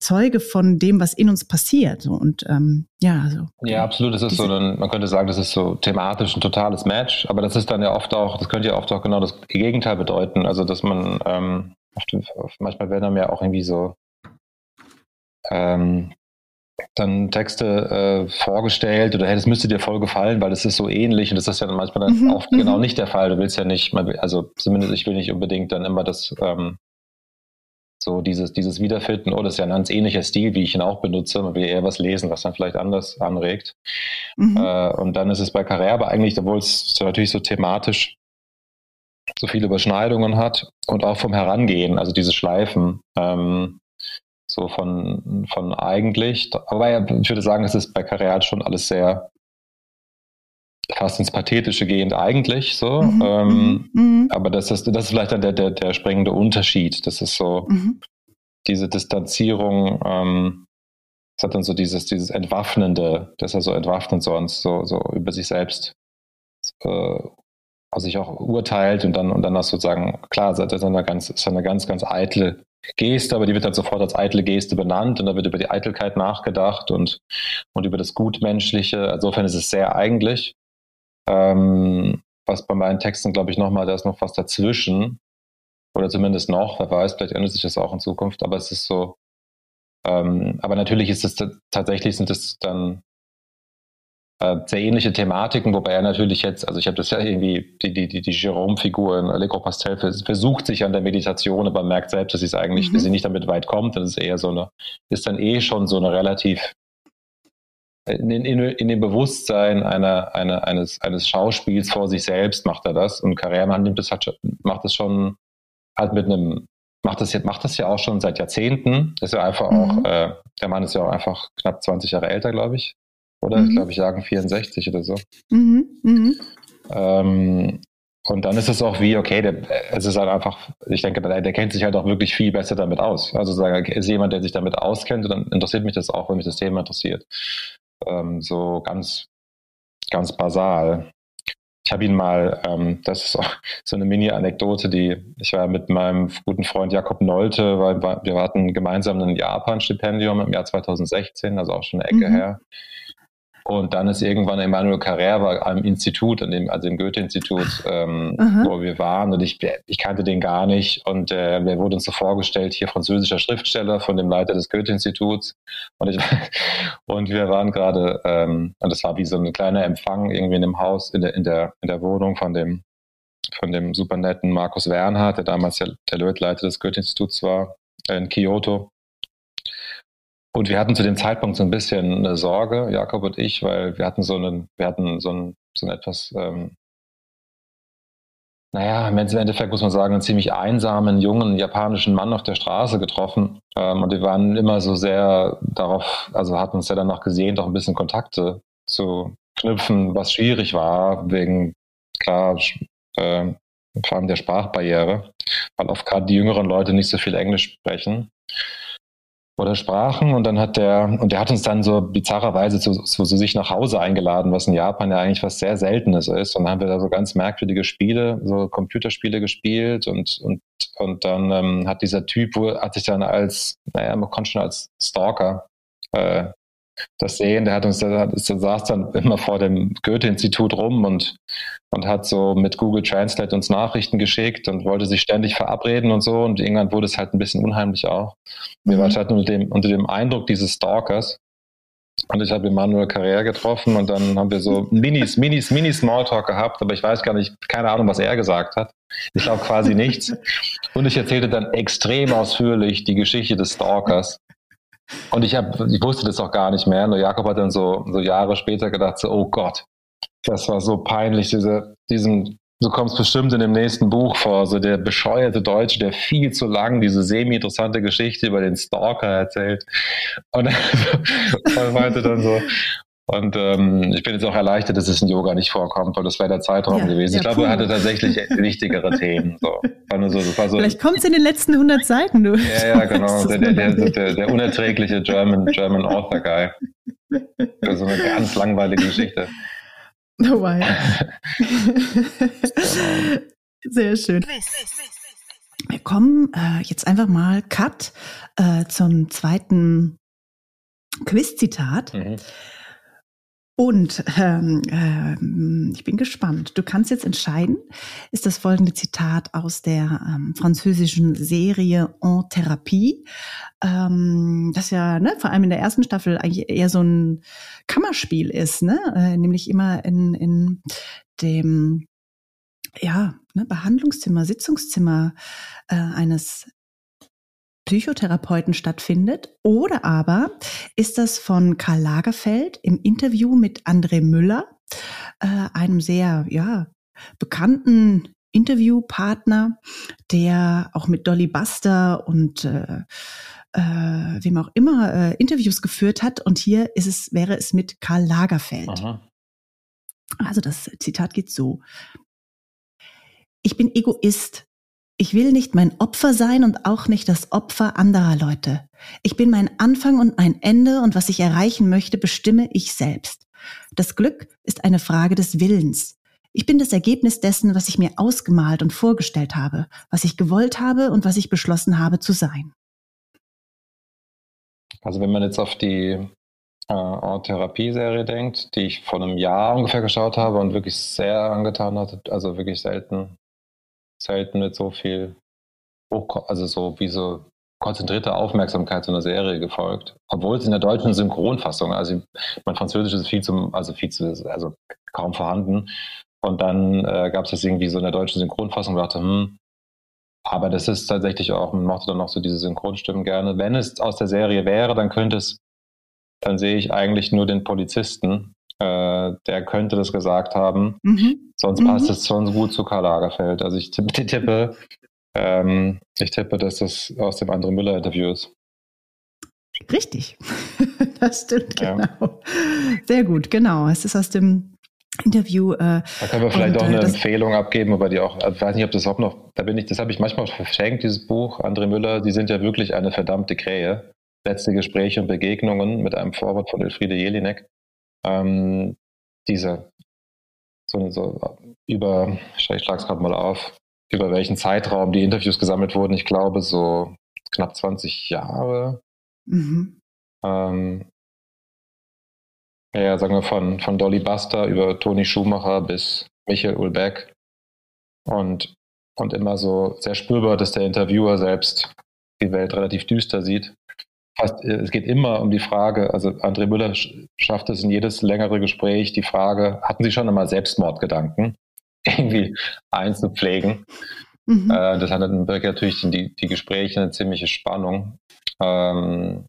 Zeuge von dem, was in uns passiert. Und ähm, ja, also. Ja, absolut. Das ist so, dann, man könnte sagen, das ist so thematisch ein totales Match, aber das ist dann ja oft auch, das könnte ja oft auch genau das Gegenteil bedeuten. Also, dass man ähm, manchmal werden dann ja auch irgendwie so ähm, dann Texte äh, vorgestellt oder hey, das müsste dir voll gefallen, weil das ist so ähnlich und das ist ja dann manchmal dann mhm, auch genau mhm. nicht der Fall. Du willst ja nicht, also zumindest ich will nicht unbedingt dann immer das ähm, so dieses, dieses Wiederfinden, oh, das ist ja ein ganz ähnlicher Stil, wie ich ihn auch benutze. Man will eher was lesen, was dann vielleicht anders anregt. Mhm. Äh, und dann ist es bei Carrère aber eigentlich, obwohl es natürlich so thematisch so viele Überschneidungen hat und auch vom Herangehen, also diese Schleifen, ähm, so von, von eigentlich. Aber ich würde sagen, es ist bei Carrère schon alles sehr fast ins Pathetische gehend eigentlich so. Mhm, ähm, mhm. mhm. Aber das ist, das ist vielleicht dann der, der, der springende Unterschied. Das ist so mhm. diese Distanzierung, ähm, das hat dann so dieses, dieses Entwaffnende, das er so entwaffnet sonst, so, so über sich selbst äh, sich auch urteilt und dann und dann das sozusagen, klar, das ist eine ganz, ist eine ganz, ganz eitle Geste, aber die wird dann sofort als eitle Geste benannt und da wird über die Eitelkeit nachgedacht und, und über das Gutmenschliche. Insofern ist es sehr eigentlich. Ähm, was bei meinen Texten, glaube ich, nochmal, da ist noch was dazwischen. Oder zumindest noch, wer weiß, vielleicht ändert sich das auch in Zukunft, aber es ist so. Ähm, aber natürlich ist es tatsächlich sind es dann äh, sehr ähnliche Thematiken, wobei er natürlich jetzt, also ich habe das ja irgendwie, die, die, die, die Jerome-Figur in Allegro Pastel versucht sich an der Meditation, aber merkt selbst, dass sie es eigentlich, mhm. dass sie nicht damit weit kommt. Das ist eher so eine, ist dann eh schon so eine relativ in, in, in dem Bewusstsein einer, einer, eines, eines Schauspiels vor sich selbst macht er das. Und Karriere nimmt das halt, macht das schon halt mit einem, macht das, jetzt, macht das ja auch schon seit Jahrzehnten. Ist ja einfach mhm. auch, äh, der Mann ist ja auch einfach knapp 20 Jahre älter, glaube ich. Oder mhm. ich glaube, ich jagen 64 oder so. Mhm. Mhm. Ähm, und dann ist es auch wie, okay, der, es ist halt einfach, ich denke, der, der, kennt sich halt auch wirklich viel besser damit aus. Also sagen, ist jemand, der sich damit auskennt, dann interessiert mich das auch, wenn mich das Thema interessiert ähm, so ganz, ganz basal. Ich habe ihn mal, ähm, das ist auch so eine Mini-Anekdote, die ich war mit meinem guten Freund Jakob Nolte, weil wir hatten gemeinsam ein Japan-Stipendium im Jahr 2016, also auch schon eine Ecke mhm. her. Und dann ist irgendwann Emmanuel Carrère am Institut, an dem, also im Goethe-Institut, ähm, wo wir waren. Und ich, ich kannte den gar nicht. Und äh, der wurde uns so vorgestellt, hier französischer Schriftsteller von dem Leiter des Goethe-Instituts. Und, ich, und wir waren gerade, ähm, und das war wie so ein kleiner Empfang irgendwie in dem Haus, in der, in der, in der Wohnung von dem, von dem super netten Markus Wernhardt, der damals der, der Leiter des Goethe-Instituts war, in Kyoto. Und wir hatten zu dem Zeitpunkt so ein bisschen eine Sorge, Jakob und ich, weil wir hatten so einen, wir hatten so ein, so ein etwas, ähm, naja, im Endeffekt muss man sagen, einen ziemlich einsamen, jungen japanischen Mann auf der Straße getroffen. Ähm, und wir waren immer so sehr darauf, also hatten uns ja danach gesehen, doch ein bisschen Kontakte zu knüpfen, was schwierig war, wegen, klar, äh, vor allem der Sprachbarriere, weil oft gerade die jüngeren Leute nicht so viel Englisch sprechen oder sprachen und dann hat der, und der hat uns dann so bizarrerweise zu, zu, zu, sich nach Hause eingeladen, was in Japan ja eigentlich was sehr Seltenes ist. Und dann haben wir da so ganz merkwürdige Spiele, so Computerspiele gespielt und, und, und dann ähm, hat dieser Typ, hat sich dann als, naja, man konnte schon als Stalker äh, das sehen. Der hat uns, der, der saß dann immer vor dem Goethe-Institut rum und, und hat so mit Google Translate uns Nachrichten geschickt und wollte sich ständig verabreden und so. Und irgendwann wurde es halt ein bisschen unheimlich auch. Wir mhm. waren halt unter dem, unter dem Eindruck dieses Stalkers. Und ich habe Emanuel Carrère getroffen und dann haben wir so Minis, Minis, Mini Smalltalk gehabt, aber ich weiß gar nicht, keine Ahnung, was er gesagt hat. Ich glaube quasi nichts. Und ich erzählte dann extrem ausführlich die Geschichte des Stalkers. Und ich, hab, ich wusste das auch gar nicht mehr. Nur Jakob hat dann so, so Jahre später gedacht, so, oh Gott, das war so peinlich, diese, diesen, du kommst bestimmt in dem nächsten Buch vor, so der bescheuerte Deutsche, der viel zu lang diese semi-interessante Geschichte über den Stalker erzählt. Und, und meinte dann so, Und ähm, ich bin jetzt auch erleichtert, dass es in Yoga nicht vorkommt, weil das wäre der Zeitraum ja, gewesen. Ja, ich glaube, er hatte tatsächlich wichtigere Themen. So. So, so, Vielleicht kommt es in den letzten 100 Seiten, du. Ja, ja, genau. Der, der, der, der, unerträgliche German, German Author Guy. Für so eine ganz langweilige Geschichte. Oh, wow. Sehr schön. Wir kommen äh, jetzt einfach mal Cut äh, zum zweiten Quiz-Zitat. Mhm. Und ähm, ähm, ich bin gespannt. Du kannst jetzt entscheiden, ist das folgende Zitat aus der ähm, französischen Serie En Therapie, ähm, das ja ne, vor allem in der ersten Staffel eigentlich eher so ein Kammerspiel ist, ne? Äh, nämlich immer in, in dem ja, ne, Behandlungszimmer, Sitzungszimmer äh, eines Psychotherapeuten stattfindet? Oder aber ist das von Karl Lagerfeld im Interview mit André Müller, äh, einem sehr ja, bekannten Interviewpartner, der auch mit Dolly Buster und äh, äh, wem auch immer äh, Interviews geführt hat. Und hier ist es, wäre es mit Karl Lagerfeld. Aha. Also das Zitat geht so. Ich bin Egoist, ich will nicht mein Opfer sein und auch nicht das Opfer anderer Leute. Ich bin mein Anfang und mein Ende und was ich erreichen möchte, bestimme ich selbst. Das Glück ist eine Frage des Willens. Ich bin das Ergebnis dessen, was ich mir ausgemalt und vorgestellt habe, was ich gewollt habe und was ich beschlossen habe zu sein. Also wenn man jetzt auf die äh, Therapie-Serie denkt, die ich vor einem Jahr ungefähr geschaut habe und wirklich sehr angetan hatte, also wirklich selten selten mit so viel, also so wie so konzentrierte Aufmerksamkeit zu einer Serie gefolgt. Obwohl es in der deutschen Synchronfassung, also mein Französisch ist viel zum, also viel zu, also kaum vorhanden. Und dann äh, gab es das irgendwie so in der deutschen Synchronfassung dachte, hm, aber das ist tatsächlich auch, man mochte dann noch so diese Synchronstimmen gerne. Wenn es aus der Serie wäre, dann könnte es, dann sehe ich eigentlich nur den Polizisten, äh, der könnte das gesagt haben. Mhm. Sonst mhm. passt es schon gut zu Karl Lagerfeld. Also ich tippe, tippe ähm, ich tippe, dass das aus dem anderen Müller-Interview ist. Richtig, das stimmt, genau. Ja. Sehr gut, genau. Es ist aus dem Interview. Äh, da können wir vielleicht und, auch eine äh, Empfehlung abgeben, aber die auch, ich weiß nicht, ob das überhaupt noch, da bin ich, das habe ich manchmal verschenkt, dieses Buch. André Müller, die sind ja wirklich eine verdammte Krähe. Letzte Gespräche und Begegnungen mit einem Vorwort von Elfriede Jelinek ähm, diese so, so über, ich schlage es gerade mal auf, über welchen Zeitraum die Interviews gesammelt wurden. Ich glaube so knapp 20 Jahre. Mhm. Ähm, ja, sagen wir von, von Dolly Buster über Toni Schumacher bis Michael Ulbeck. Und, und immer so sehr spürbar, dass der Interviewer selbst die Welt relativ düster sieht fast, äh, es geht immer um die Frage, also André Müller schafft es in jedes längere Gespräch, die Frage, hatten Sie schon einmal Selbstmordgedanken irgendwie einzupflegen? Mhm. Äh, das hat wirklich natürlich die, die Gespräche eine ziemliche Spannung. Ähm,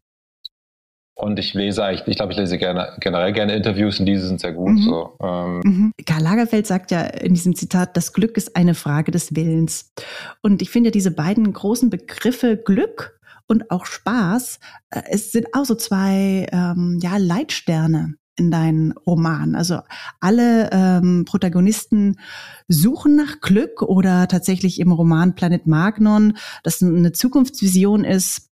und ich lese eigentlich, ich glaube, ich lese gerne, generell gerne Interviews und diese sind sehr gut. Mhm. So, ähm. mhm. Karl Lagerfeld sagt ja in diesem Zitat, das Glück ist eine Frage des Willens. Und ich finde diese beiden großen Begriffe Glück und auch Spaß, äh, es sind auch so zwei ähm, ja, Leitsterne in deinen Roman. Also alle ähm, Protagonisten suchen nach Glück oder tatsächlich im Roman Planet Magnon, das eine Zukunftsvision ist,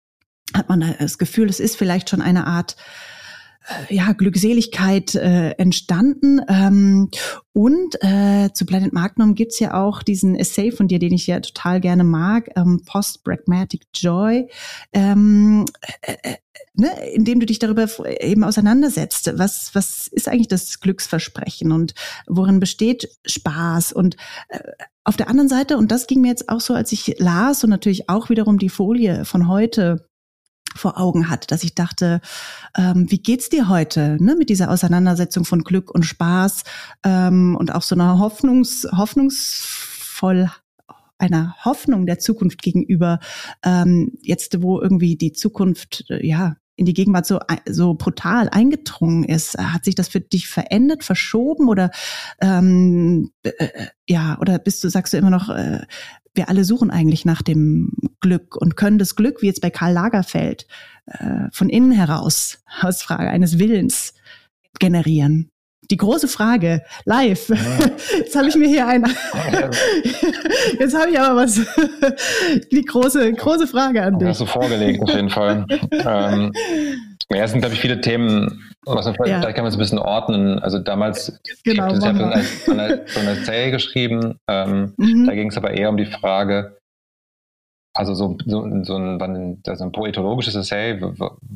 hat man das Gefühl, es ist vielleicht schon eine Art ja, Glückseligkeit äh, entstanden. Ähm, und äh, zu Planet Magnum gibt's ja auch diesen Essay von dir, den ich ja total gerne mag, ähm, Post-Pragmatic Joy, ähm, äh, äh, ne, indem du dich darüber eben auseinandersetzt. Was, was ist eigentlich das Glücksversprechen und worin besteht Spaß? Und äh, auf der anderen Seite, und das ging mir jetzt auch so, als ich las und natürlich auch wiederum die Folie von heute vor Augen hat, dass ich dachte, ähm, wie geht's dir heute ne, mit dieser Auseinandersetzung von Glück und Spaß ähm, und auch so einer Hoffnungs, hoffnungsvoll einer Hoffnung der Zukunft gegenüber, ähm, jetzt wo irgendwie die Zukunft äh, ja in die Gegenwart so so brutal eingedrungen ist, hat sich das für dich verändert, verschoben oder ähm, äh, äh ja oder bist du sagst du immer noch äh, wir alle suchen eigentlich nach dem Glück und können das Glück, wie jetzt bei Karl Lagerfeld, äh, von innen heraus, aus Frage eines Willens, generieren? Die große Frage, live. Ja. Jetzt habe ich mir hier ein, jetzt habe ich aber was, die große, große Frage an dich. Hast du vorgelegt, auf jeden Fall. ähm, ja, es sind, glaube ich, viele Themen, was man vielleicht, ja. vielleicht kann man es ein bisschen ordnen. Also damals, genau, ich habe das ja so eine, Essay geschrieben, ähm, mhm. da ging es aber eher um die Frage, also so, so, so ein, also ein poetologisches Essay,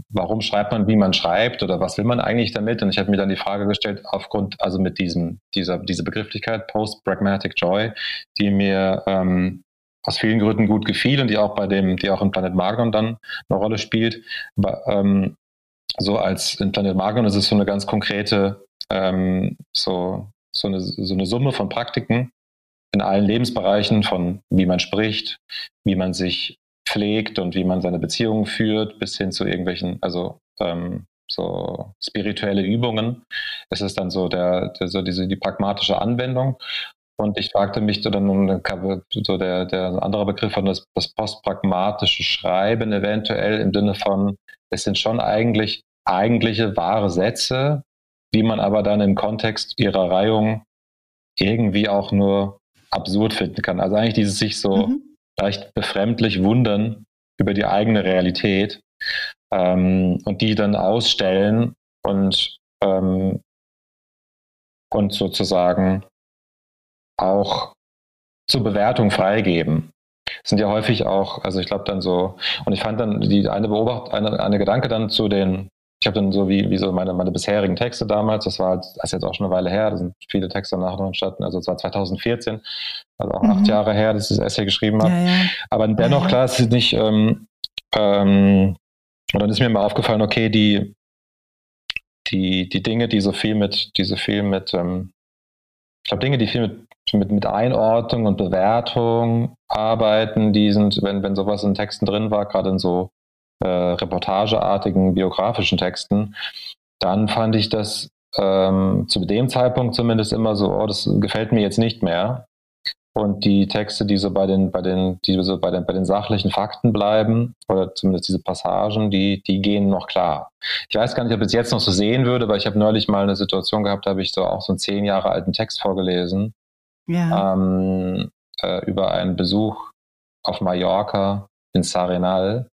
warum schreibt man, wie man schreibt oder was will man eigentlich damit? Und ich habe mir dann die Frage gestellt, aufgrund, also mit diesem, dieser, diese Begrifflichkeit Post-Pragmatic Joy, die mir ähm, aus vielen Gründen gut gefiel und die auch bei dem, die auch in Planet Magnon dann eine Rolle spielt. Aber, ähm, so als in Planet Magnon ist es so eine ganz konkrete, ähm, so, so, eine, so eine Summe von Praktiken, in allen Lebensbereichen von wie man spricht, wie man sich pflegt und wie man seine Beziehungen führt, bis hin zu irgendwelchen, also ähm, so spirituelle Übungen. Es ist dann so der, der so diese die pragmatische Anwendung. Und ich fragte mich so dann so der, der andere Begriff von das, das postpragmatische Schreiben eventuell im Sinne von, es sind schon eigentlich eigentliche wahre Sätze, die man aber dann im Kontext ihrer Reihung irgendwie auch nur absurd finden kann. Also eigentlich dieses sich so mhm. leicht befremdlich wundern über die eigene Realität ähm, und die dann ausstellen und, ähm, und sozusagen auch zur Bewertung freigeben. Das sind ja häufig auch, also ich glaube dann so, und ich fand dann die eine Beobachtung, eine, eine Gedanke dann zu den ich habe dann so wie, wie so meine, meine bisherigen Texte damals, das war das ist jetzt auch schon eine Weile her, da sind viele Texte nach noch entstanden, also es war 2014, also auch mhm. acht Jahre her, dass ich das Essay geschrieben habe. Ja, ja. Aber dennoch, ja, klar, es ist nicht, ähm, ähm, und dann ist mir mal aufgefallen, okay, die, die, die Dinge, die so viel mit, die so viel mit, ähm, ich glaube, Dinge, die viel mit, mit, mit Einordnung und Bewertung arbeiten, die sind, wenn, wenn sowas in Texten drin war, gerade in so äh, reportageartigen biografischen Texten, dann fand ich das ähm, zu dem Zeitpunkt zumindest immer so, oh, das gefällt mir jetzt nicht mehr. Und die Texte, die so bei den, bei den, die so bei den, bei den sachlichen Fakten bleiben, oder zumindest diese Passagen, die, die gehen noch klar. Ich weiß gar nicht, ob ich es jetzt noch so sehen würde, aber ich habe neulich mal eine Situation gehabt, da habe ich so auch so einen zehn Jahre alten Text vorgelesen. Ja. Ähm, äh, über einen Besuch auf Mallorca in Sarenal.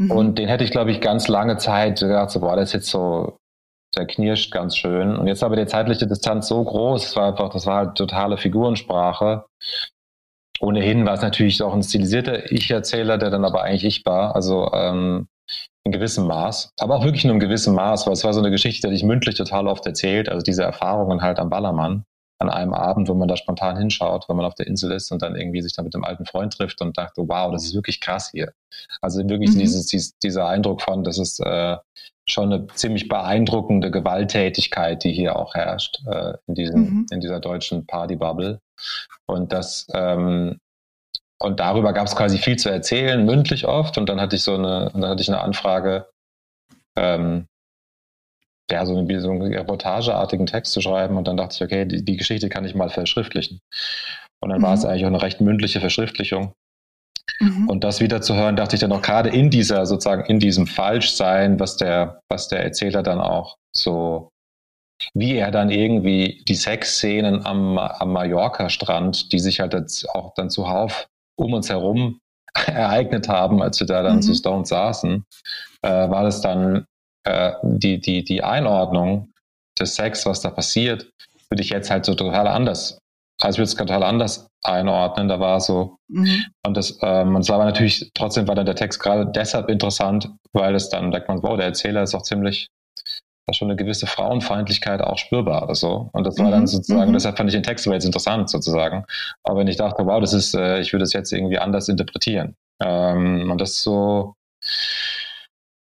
Mhm. Und den hätte ich, glaube ich, ganz lange Zeit gedacht, so, boah, das ist jetzt so, der knirscht ganz schön. Und jetzt aber die zeitliche Distanz so groß, es war einfach, das war halt totale Figurensprache. Ohnehin war es natürlich auch ein stilisierter Ich-Erzähler, der dann aber eigentlich ich war. Also ähm, in gewissem Maß, aber auch wirklich nur in gewissem Maß, weil es war so eine Geschichte, die ich mündlich total oft erzählt, also diese Erfahrungen halt am Ballermann an einem Abend, wo man da spontan hinschaut, wenn man auf der Insel ist und dann irgendwie sich da mit einem alten Freund trifft und dachte, wow, das ist wirklich krass hier. Also wirklich mhm. dieses, dieses, dieser Eindruck von, das ist äh, schon eine ziemlich beeindruckende Gewalttätigkeit, die hier auch herrscht äh, in, diesem, mhm. in dieser deutschen Partybubble. Und das ähm, und darüber gab es quasi viel zu erzählen, mündlich oft. Und dann hatte ich so eine, dann hatte ich eine Anfrage, ähm, ja, so, eine, so einen reportageartigen Text zu schreiben. Und dann dachte ich, okay, die, die Geschichte kann ich mal verschriftlichen. Und dann mhm. war es mhm. eigentlich auch eine recht mündliche Verschriftlichung. Mhm. Und das wieder zu hören, dachte ich dann auch gerade in dieser, sozusagen in diesem Falschsein, was der, was der Erzähler dann auch so, wie er dann irgendwie die Sexszenen am, am Mallorca-Strand, die sich halt jetzt auch dann zuhauf um uns herum ereignet haben, als wir da dann mhm. zu Stone saßen, äh, war das dann äh, die, die, die Einordnung des Sex, was da passiert, würde ich jetzt halt so total anders, also ich würde es total anders einordnen. Da war so, mhm. und das, ähm, und es war aber natürlich, trotzdem war dann der Text gerade deshalb interessant, weil es dann denkt man, wow, der Erzähler ist auch ziemlich, da schon eine gewisse Frauenfeindlichkeit auch spürbar oder so. Und das war dann mhm. sozusagen, mhm. deshalb fand ich den Text jetzt interessant sozusagen. Aber wenn ich dachte, wow, das ist, äh, ich würde es jetzt irgendwie anders interpretieren. Ähm, und das so,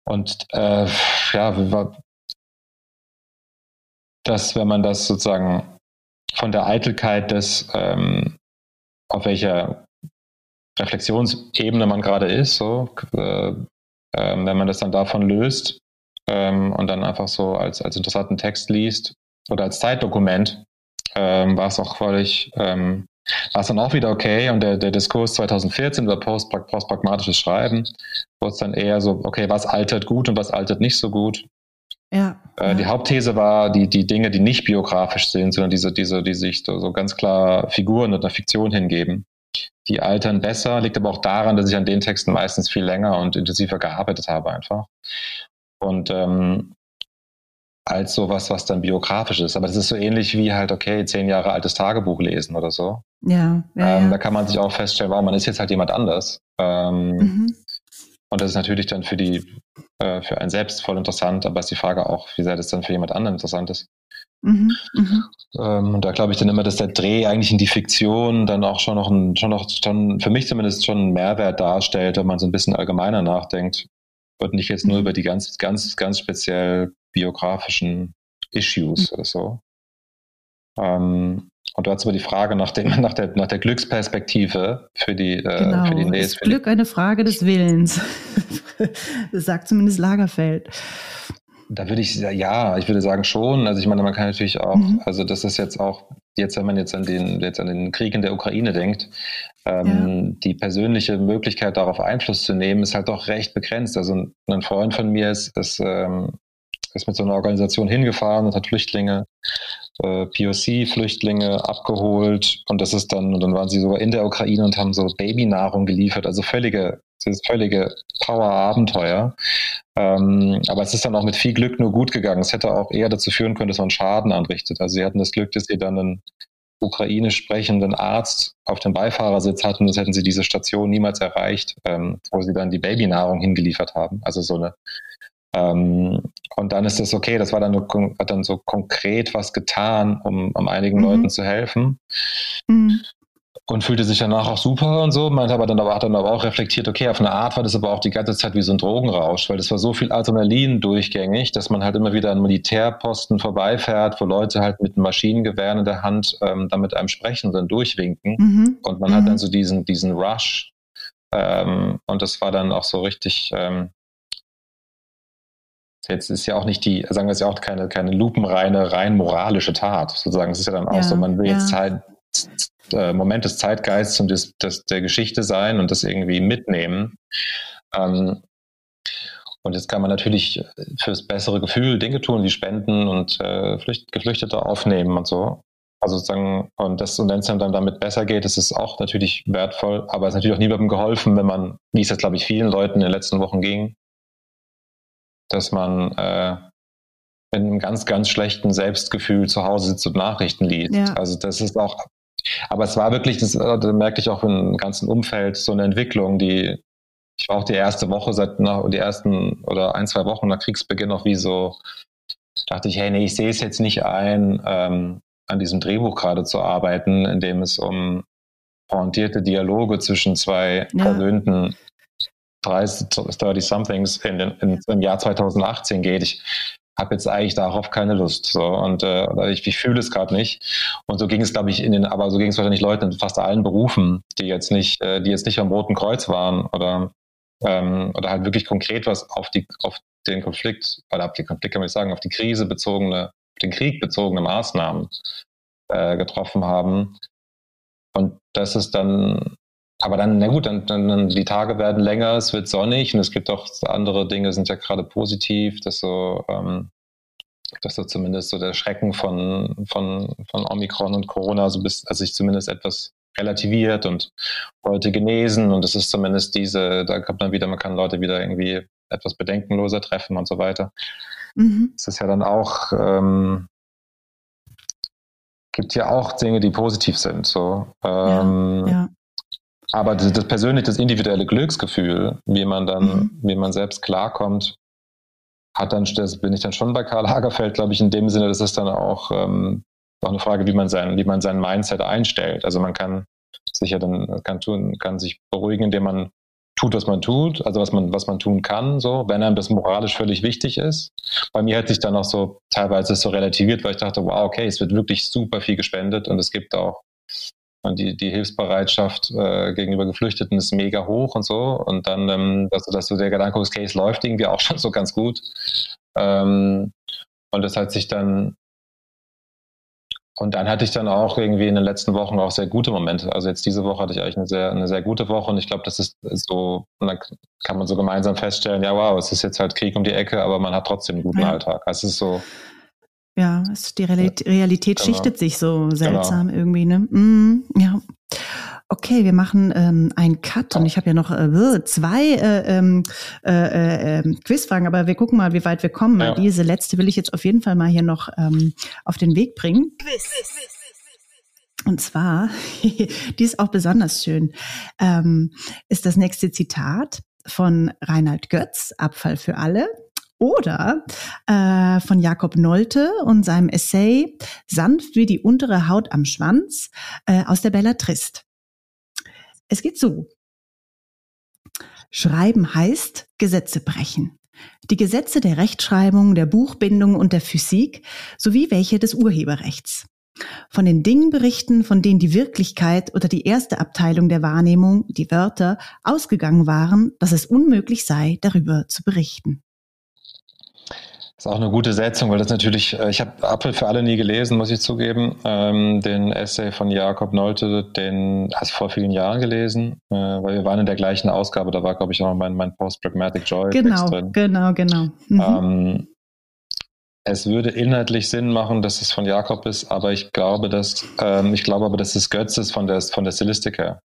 und äh, ja, dass wenn man das sozusagen von der Eitelkeit des, ähm, auf welcher Reflexionsebene man gerade ist, so, äh, äh, wenn man das dann davon löst ähm, und dann einfach so als, als interessanten Text liest oder als Zeitdokument, ähm, war es auch völlig, ähm, war es dann auch wieder okay und der, der Diskurs 2014 über post, postpragmatisches Schreiben wurde es dann eher so, okay, was altert gut und was altert nicht so gut. Ja. Äh, die Hauptthese war, die, die Dinge, die nicht biografisch sind, sondern diese, diese, die sich so, so ganz klar Figuren oder Fiktion hingeben, die altern besser, liegt aber auch daran, dass ich an den Texten meistens viel länger und intensiver gearbeitet habe einfach. Und ähm, als sowas, was dann biografisch ist. Aber das ist so ähnlich wie halt, okay, zehn Jahre altes Tagebuch lesen oder so. Ja, ja, ähm, ja. Da kann man sich auch feststellen, wow, man ist jetzt halt jemand anders. Ähm, Mhm. Und das ist natürlich dann für die, äh, für einen selbst voll interessant, aber ist die Frage auch, wie sehr das dann für jemand anderen interessant ist. Mhm. Mhm. Ähm, und da glaube ich dann immer, dass der Dreh eigentlich in die Fiktion dann auch schon noch ein, schon noch, schon, für mich zumindest schon einen Mehrwert darstellt, wenn man so ein bisschen allgemeiner nachdenkt. Und nicht jetzt nur Mhm. über die ganz, ganz, ganz speziell biografischen Issues oder so. Ähm, und du hast aber die Frage nach, dem, nach, der, nach der Glücksperspektive für die, äh, Genau. für die ist nächste. für die- Glück eine Frage des Willens. das sagt zumindest Lagerfeld. Da würde ich, ja, ich würde sagen schon. Also ich meine, man kann natürlich auch, Mhm. also das ist jetzt auch, jetzt wenn man jetzt an den, jetzt an den Krieg in der Ukraine denkt, ähm, die persönliche Möglichkeit darauf Einfluss zu nehmen, ist halt doch recht begrenzt. Also ein, ein Freund von mir ist, ist, ähm, ist mit so einer Organisation hingefahren und hat Flüchtlinge, äh, POC-Flüchtlinge abgeholt und das ist dann, und dann waren sie sogar in der Ukraine und haben so Babynahrung geliefert, also völlige, dieses völlige Power-Abenteuer. Ähm, aber es ist dann auch mit viel Glück nur gut gegangen. Es hätte auch eher dazu führen können, dass man Schaden anrichtet. Also sie hatten das Glück, dass sie dann einen ukrainisch sprechenden Arzt auf dem Beifahrersitz hatten, sonst hätten sie diese Station niemals erreicht, ähm, wo sie dann die Babynahrung hingeliefert haben. Also so eine ähm, und dann ist es okay, das war dann, nur, hat dann so konkret was getan, um, um einigen Mhm. Leuten zu helfen Mhm. und fühlte sich danach auch super und so, meinte aber dann aber, hat dann aber auch reflektiert, okay, auf eine Art war das aber auch die ganze Zeit wie so ein Drogenrausch, weil das war so viel Adrenalin durchgängig, dass man halt immer wieder an Militärposten vorbeifährt, wo Leute halt mit Maschinengewehren in der Hand ähm, dann mit einem sprechen und dann durchwinken Mhm. und man hat Mhm. dann so diesen, diesen Rush ähm, und das war dann auch so richtig, ähm, jetzt ist ja auch nicht die, sagen wir es ja auch keine, keine lupenreine, rein moralische Tat, sozusagen. Es ist ja dann auch Ja, so, man will jetzt ja. Zeit, äh, Moment des Zeitgeists und des, des, der Geschichte sein und das irgendwie mitnehmen. Ähm, und jetzt kann man natürlich fürs bessere Gefühl Dinge tun, wie Spenden und äh, Flücht, Geflüchtete aufnehmen und so. Also sozusagen, und das, und wenn es dann damit besser geht, ist es auch natürlich wertvoll, aber es ist natürlich auch niemandem geholfen, wenn man, wie es jetzt, glaube ich, vielen Leuten in den letzten Wochen ging, dass man äh, mit einem ganz, ganz schlechten Selbstgefühl zu Hause sitzt und Nachrichten liest. Ja. Also das ist auch, aber es war wirklich, das, äh, da merkte ich auch im ganzen Umfeld so eine Entwicklung, die, ich war auch die erste Woche seit nach, die ersten oder ein, zwei Wochen nach Kriegsbeginn noch wie so, dachte ich, hey, nee, ich sehe es jetzt nicht ein, ähm, an diesem Drehbuch gerade zu arbeiten, in dem es um pointierte Dialoge zwischen zwei Ja. verwöhnten 30, 30 somethings in in, im Jahr 2018 geht. Ich habe jetzt eigentlich darauf keine Lust. So und äh, ich, ich fühle es gerade nicht. Und so ging es, glaube ich, in den, aber so ging es wahrscheinlich Leuten in fast allen Berufen, die jetzt nicht, äh, die jetzt nicht am Roten Kreuz waren oder ähm, oder halt wirklich konkret was auf die auf den Konflikt oder auf den Konflikt kann man nicht sagen, auf die Krise bezogene, auf den Krieg bezogene Maßnahmen äh, getroffen haben. Und das ist dann aber dann, na gut, dann, dann, die Tage werden länger, es wird sonnig und es gibt auch andere Dinge, sind ja gerade positiv, dass so, ähm, dass so zumindest so der Schrecken von, von, von Omikron und Corona so bis, also sich zumindest etwas relativiert und Leute genesen und es ist zumindest diese, da kommt dann wieder, man kann Leute wieder irgendwie etwas bedenkenloser treffen und so weiter. Mhm. Es ist ja dann auch, ähm, gibt ja auch Dinge, die positiv sind, so. Ähm, Ja. Aber das, das persönliche, das individuelle Glücksgefühl, wie man dann, Mhm. wie man selbst klarkommt, hat dann, das bin ich dann schon bei Karl Lagerfeld, glaube ich, in dem Sinne, das ist dann auch, ähm, auch eine Frage, wie man sein, wie man sein Mindset einstellt. Also man kann sich ja dann, kann tun, kann sich beruhigen, indem man tut, was man tut, also was man, was man tun kann, so, wenn einem das moralisch völlig wichtig ist. Bei mir hat sich dann auch so teilweise so relativiert, weil ich dachte, wow, okay, es wird wirklich super viel gespendet und es gibt auch und die, die Hilfsbereitschaft äh, gegenüber Geflüchteten ist mega hoch und so. Und dann, ähm, dass, dass du der Gedanke, das Case läuft irgendwie auch schon so ganz gut. Ähm, und das hat sich dann, und dann hatte ich dann auch irgendwie in den letzten Wochen auch sehr gute Momente. Also jetzt diese Woche hatte ich eigentlich eine sehr, eine sehr gute Woche und ich glaube, das ist so, dann kann man so gemeinsam feststellen, ja wow, es ist jetzt halt Krieg um die Ecke, aber man hat trotzdem einen guten ja. Alltag. Also es ist so. Ja, die Realität genau. schichtet sich so seltsam genau. irgendwie, ne? Mm, ja. Okay, wir machen ähm, einen Cut und ich habe ja noch äh, zwei äh, ähm, äh, äh, Quizfragen, aber wir gucken mal, wie weit wir kommen. Ja. Diese letzte will ich jetzt auf jeden Fall mal hier noch ähm, auf den Weg bringen. Und zwar, die ist auch besonders schön, ähm, ist das nächste Zitat von Reinhard Götz, Abfall für alle. Oder äh, von Jakob Nolte und seinem Essay Sanft wie die untere Haut am Schwanz äh, aus der Bellatrist. Es geht so. Schreiben heißt Gesetze brechen. Die Gesetze der Rechtschreibung, der Buchbindung und der Physik sowie welche des Urheberrechts. Von den Dingen berichten, von denen die Wirklichkeit oder die erste Abteilung der Wahrnehmung, die Wörter, ausgegangen waren, dass es unmöglich sei, darüber zu berichten. Das ist auch eine gute Setzung, weil das natürlich, äh, ich habe Apfel für alle nie gelesen, muss ich zugeben. Ähm, den Essay von Jakob Nolte, den hast vor vielen Jahren gelesen, äh, weil wir waren in der gleichen Ausgabe, da war, glaube ich, auch mein, mein Post-Pragmatic Joy genau, drin. Genau, genau, mhm. ähm, es würde inhaltlich Sinn machen, dass es von Jakob ist, aber ich glaube, dass ähm, ich glaube aber, dass es Götz ist von der von der Stilistik her.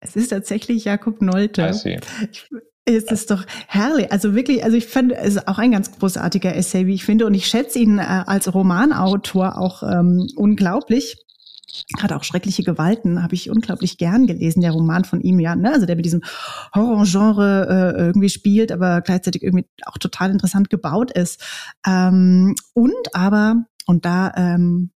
Es ist tatsächlich Jakob Nolte. Ich, es ist doch herrlich. Also wirklich, also ich finde, es ist auch ein ganz großartiger Essay, wie ich finde. Und ich schätze ihn äh, als Romanautor auch ähm, unglaublich. Gerade auch schreckliche Gewalten habe ich unglaublich gern gelesen, der Roman von ihm, ja, ne? also der mit diesem Horrorgenre äh, irgendwie spielt, aber gleichzeitig irgendwie auch total interessant gebaut ist. Ähm, und aber, und da ähm,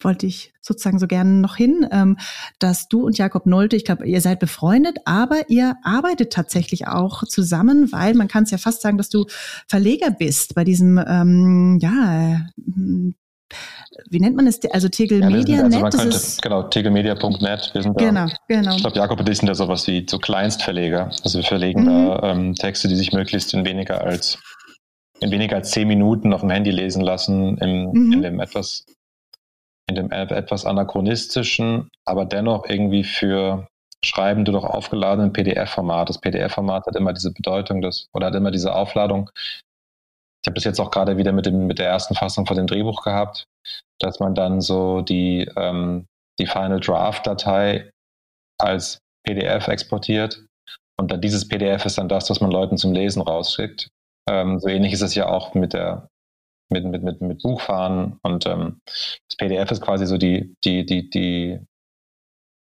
wollte ich sozusagen so gerne noch hin, ähm, dass du und Jakob Nolte, ich glaube, ihr seid befreundet, aber ihr arbeitet tatsächlich auch zusammen, weil man kann es ja fast sagen, dass du Verleger bist bei diesem, ähm, ja, hm, wie nennt man es? Also Tegel ja, Media also man könnte, genau, tegelmedia.net. Wir sind da, genau, genau. Ich glaube, Jakob und ich sind da sowas wie so Kleinstverleger. Also wir verlegen mhm. da ähm, Texte, die sich möglichst in weniger als in weniger als zehn Minuten auf dem Handy lesen lassen, im, mhm. in dem etwas in dem etwas anachronistischen, aber dennoch irgendwie für Schreibende doch aufgeladenen PDF-Format. Das PDF-Format hat immer diese Bedeutung, das, oder hat immer diese Aufladung. Ich habe das jetzt auch gerade wieder mit, dem, mit der ersten Fassung von dem Drehbuch gehabt, dass man dann so die, ähm, die Final Draft-Datei als PDF exportiert und dann dieses PDF ist dann das, was man Leuten zum Lesen rausschickt. Ähm, so ähnlich ist es ja auch mit der mit, mit, mit, mit Buchfahren und ähm, das PDF ist quasi so die, die, die, die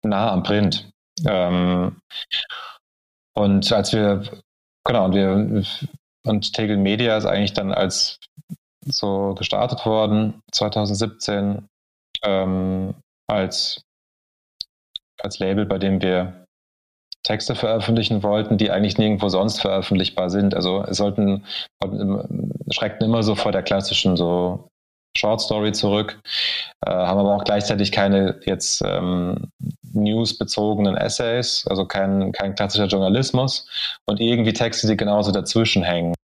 nah am Print. Ähm, und als wir, genau, und wir, und Tegel Media ist eigentlich dann als so gestartet worden, 2017, ähm, als, als Label, bei dem wir Texte veröffentlichen wollten, die eigentlich nirgendwo sonst veröffentlichbar sind. Also es sollten schreckten immer so vor der klassischen so Short Story zurück, äh, haben aber auch gleichzeitig keine jetzt ähm, News-bezogenen Essays, also kein, kein klassischer Journalismus und irgendwie Texte, die genauso dazwischen hängen.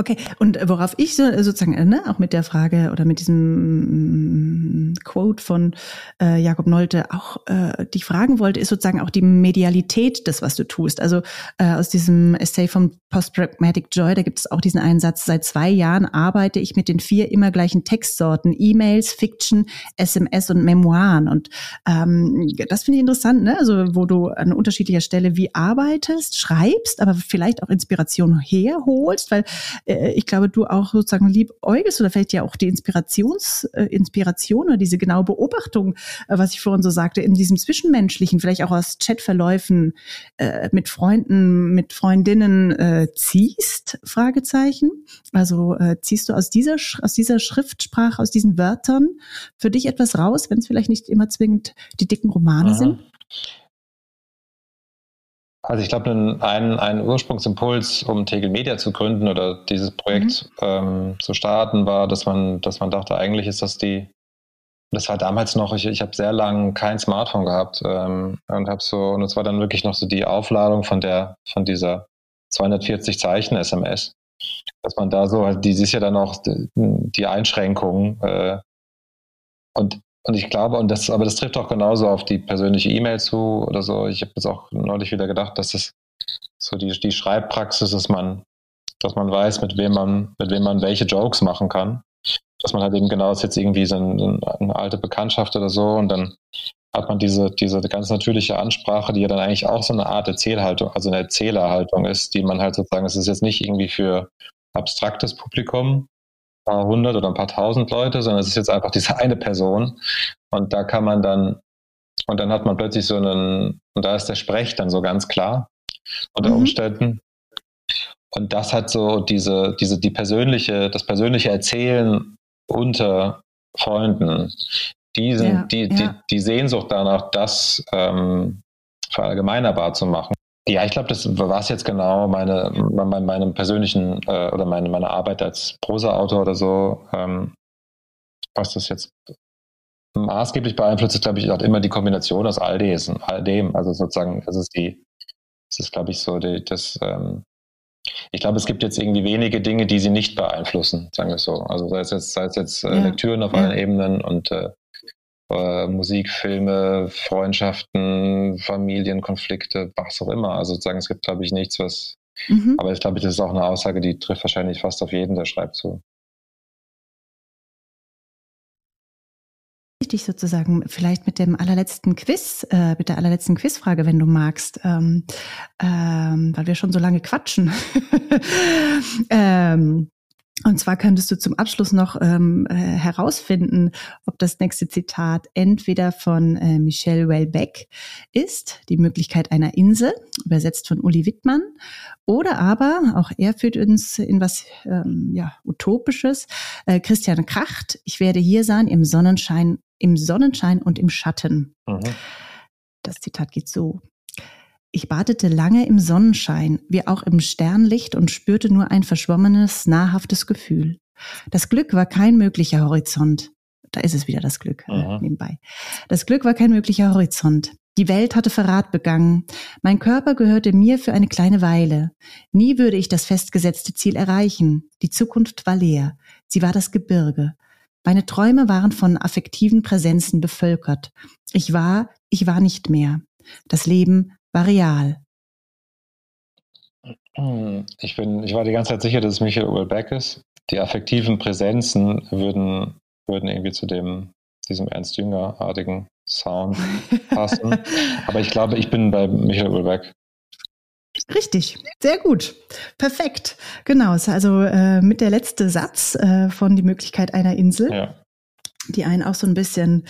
Okay, und worauf ich so, sozusagen, ne, auch mit der Frage oder mit diesem mm, Quote von äh, Jakob Nolte auch äh, dich fragen wollte, ist sozusagen auch die Medialität des, was du tust. Also äh, aus diesem Essay von Post-Pragmatic Joy, da gibt es auch diesen Einsatz, seit zwei Jahren arbeite ich mit den vier immer gleichen Textsorten, E-Mails, Fiction, SMS und Memoiren. Und ähm, das finde ich interessant, ne? Also wo du an unterschiedlicher Stelle wie arbeitest, schreibst, aber vielleicht auch Inspiration herholst, weil äh, ich glaube, du auch sozusagen liebäugelst oder vielleicht ja auch die Inspirations, äh, Inspiration oder diese genaue Beobachtung, äh, was ich vorhin so sagte, in diesem Zwischenmenschlichen, vielleicht auch aus Chatverläufen äh, mit Freunden, mit Freundinnen äh, ziehst? Fragezeichen. Also äh, ziehst du aus dieser, aus dieser Schriftsprache, aus diesen Wörtern für dich etwas raus, wenn es vielleicht nicht immer zwingend die dicken Romane Aha. sind? Also ich glaube, ein, ein Ursprungsimpuls, um Tegel Media zu gründen oder dieses Projekt mhm. ähm, zu starten, war, dass man, dass man dachte, eigentlich ist das die, das war damals noch, ich, ich habe sehr lange kein Smartphone gehabt ähm, und habe so, und es war dann wirklich noch so die Aufladung von der, von dieser 240 Zeichen SMS, dass man da so, die ist ja dann auch die Einschränkungen, äh, und, und ich glaube, und das, aber das trifft auch genauso auf die persönliche E-Mail zu oder so. Ich habe jetzt auch neulich wieder gedacht, dass das so die, die Schreibpraxis, dass man, dass man weiß, mit wem man, mit wem man welche Jokes machen kann. Dass man halt eben genau ist jetzt irgendwie so ein, eine alte Bekanntschaft oder so und dann hat man diese, diese ganz natürliche Ansprache, die ja dann eigentlich auch so eine Art Erzählhaltung, also eine Erzählerhaltung ist, die man halt sozusagen, es ist jetzt nicht irgendwie für abstraktes Publikum, paar hundert oder ein paar tausend Leute, sondern es ist jetzt einfach diese eine Person. Und da kann man dann, und dann hat man plötzlich so einen, und da ist der Sprech dann so ganz klar unter mhm. Umständen. Und das hat so diese, diese, die persönliche, das persönliche Erzählen unter Freunden, diesen, ja, die, ja. Die, die Sehnsucht danach, das ähm, verallgemeinerbar zu machen. Ja, ich glaube, das war es jetzt genau meine, meine, meinem persönlichen äh, oder meine, meine Arbeit als Prosa-Autor oder so, ähm, was das jetzt maßgeblich beeinflusst, ist, glaube ich, auch immer die Kombination aus all, des, all dem. Also sozusagen, das ist die, das ist, glaube ich, so die, das, ähm, ich glaube, es gibt jetzt irgendwie wenige Dinge, die sie nicht beeinflussen, sagen wir so. Also sei es jetzt, sei es jetzt äh, ja, Lektüren auf ja. allen Ebenen und äh, äh, Musik, Filme, Freundschaften, Familienkonflikte, was auch immer. Also sozusagen, es gibt, glaube ich, nichts, was. Mhm. Aber ich glaube, das ist auch eine Aussage, die trifft wahrscheinlich fast auf jeden, der schreibt so. dich sozusagen vielleicht mit dem allerletzten Quiz, äh, mit der allerletzten Quizfrage, wenn du magst, ähm, ähm, weil wir schon so lange quatschen. ähm, und zwar könntest du zum Abschluss noch ähm, äh, herausfinden, ob das nächste Zitat entweder von äh, Michel Welbeck ist, die Möglichkeit einer Insel, übersetzt von Uli Wittmann, oder aber, auch er führt uns in was ähm, ja, Utopisches, äh, Christian Kracht, ich werde hier sein im Sonnenschein, im Sonnenschein und im Schatten. Mhm. Das Zitat geht so. Ich badete lange im Sonnenschein, wie auch im Sternlicht und spürte nur ein verschwommenes, nahrhaftes Gefühl. Das Glück war kein möglicher Horizont. Da ist es wieder das Glück äh, nebenbei. Das Glück war kein möglicher Horizont. Die Welt hatte Verrat begangen. Mein Körper gehörte mir für eine kleine Weile. Nie würde ich das festgesetzte Ziel erreichen. Die Zukunft war leer. Sie war das Gebirge. Meine Träume waren von affektiven Präsenzen bevölkert. Ich war, ich war nicht mehr. Das Leben varial? Hm, ich, bin, ich war die ganze Zeit sicher, dass es Michael Ullbeck ist. Die affektiven Präsenzen würden, würden irgendwie zu dem, diesem Ernst Jünger-artigen Sound passen. Aber ich glaube, ich bin bei Michael Ullbeck. Richtig, sehr gut, perfekt. Genau, ist also äh, mit der letzte Satz äh, von die Möglichkeit einer Insel, ja. die einen auch so ein bisschen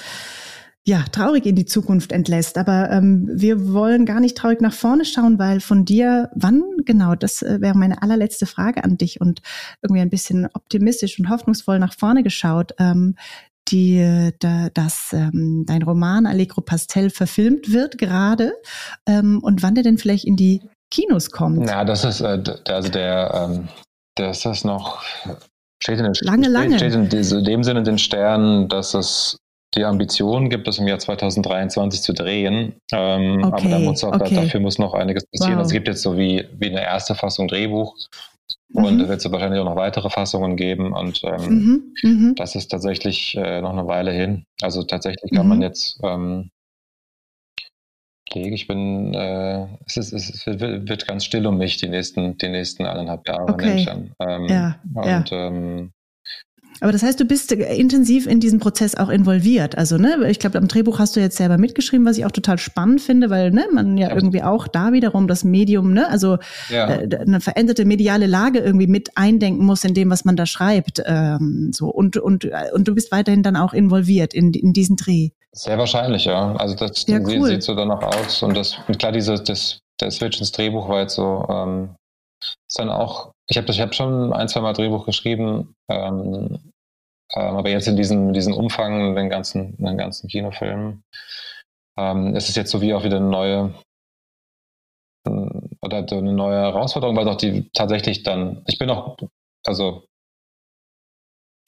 ja, traurig in die Zukunft entlässt. Aber ähm, wir wollen gar nicht traurig nach vorne schauen, weil von dir, wann genau, das äh, wäre meine allerletzte Frage an dich und irgendwie ein bisschen optimistisch und hoffnungsvoll nach vorne geschaut. Ähm, die, da, dass ähm, dein Roman Allegro Pastel verfilmt wird gerade ähm, und wann der denn vielleicht in die Kinos kommt. Ja, das ist äh, also der, ähm, der ist das noch steht in den lange, steht, lange. steht in dem Sinne in den Sternen, dass es die Ambition gibt es im Jahr 2023 zu drehen. Ähm, okay, aber da muss auch, okay. dafür muss noch einiges passieren. Wow. Also es gibt jetzt so wie, wie eine erste Fassung Drehbuch. Und mhm. da wird es wahrscheinlich auch noch weitere Fassungen geben. Und ähm, mhm, mhm. das ist tatsächlich äh, noch eine Weile hin. Also tatsächlich kann man mhm. jetzt ähm, ich bin, äh, es, ist, es wird, wird, ganz still um mich die nächsten, die nächsten eineinhalb Jahre, okay. nehme ich an. Ähm, ja, und ja. Ähm, aber das heißt, du bist intensiv in diesen Prozess auch involviert. Also, ne, ich glaube, am Drehbuch hast du jetzt selber mitgeschrieben, was ich auch total spannend finde, weil ne, man ja irgendwie auch da wiederum das Medium, ne, also ja. äh, eine veränderte mediale Lage irgendwie mit eindenken muss in dem, was man da schreibt. Ähm, so und und und du bist weiterhin dann auch involviert in, in diesen Dreh. Sehr wahrscheinlich, ja. Also das ja, cool. sieht, so danach aus. Und das und klar, dieses das, der Switch ins Drehbuch war jetzt so ähm, ist dann auch, ich habe ich hab schon ein, zwei Mal Drehbuch geschrieben, ähm, ähm, aber jetzt in diesem, diesem Umfang, den ganzen, den ganzen Kinofilmen, ähm, ist es jetzt so wie auch wieder eine neue oder eine neue Herausforderung, weil auch die tatsächlich dann, ich bin auch, also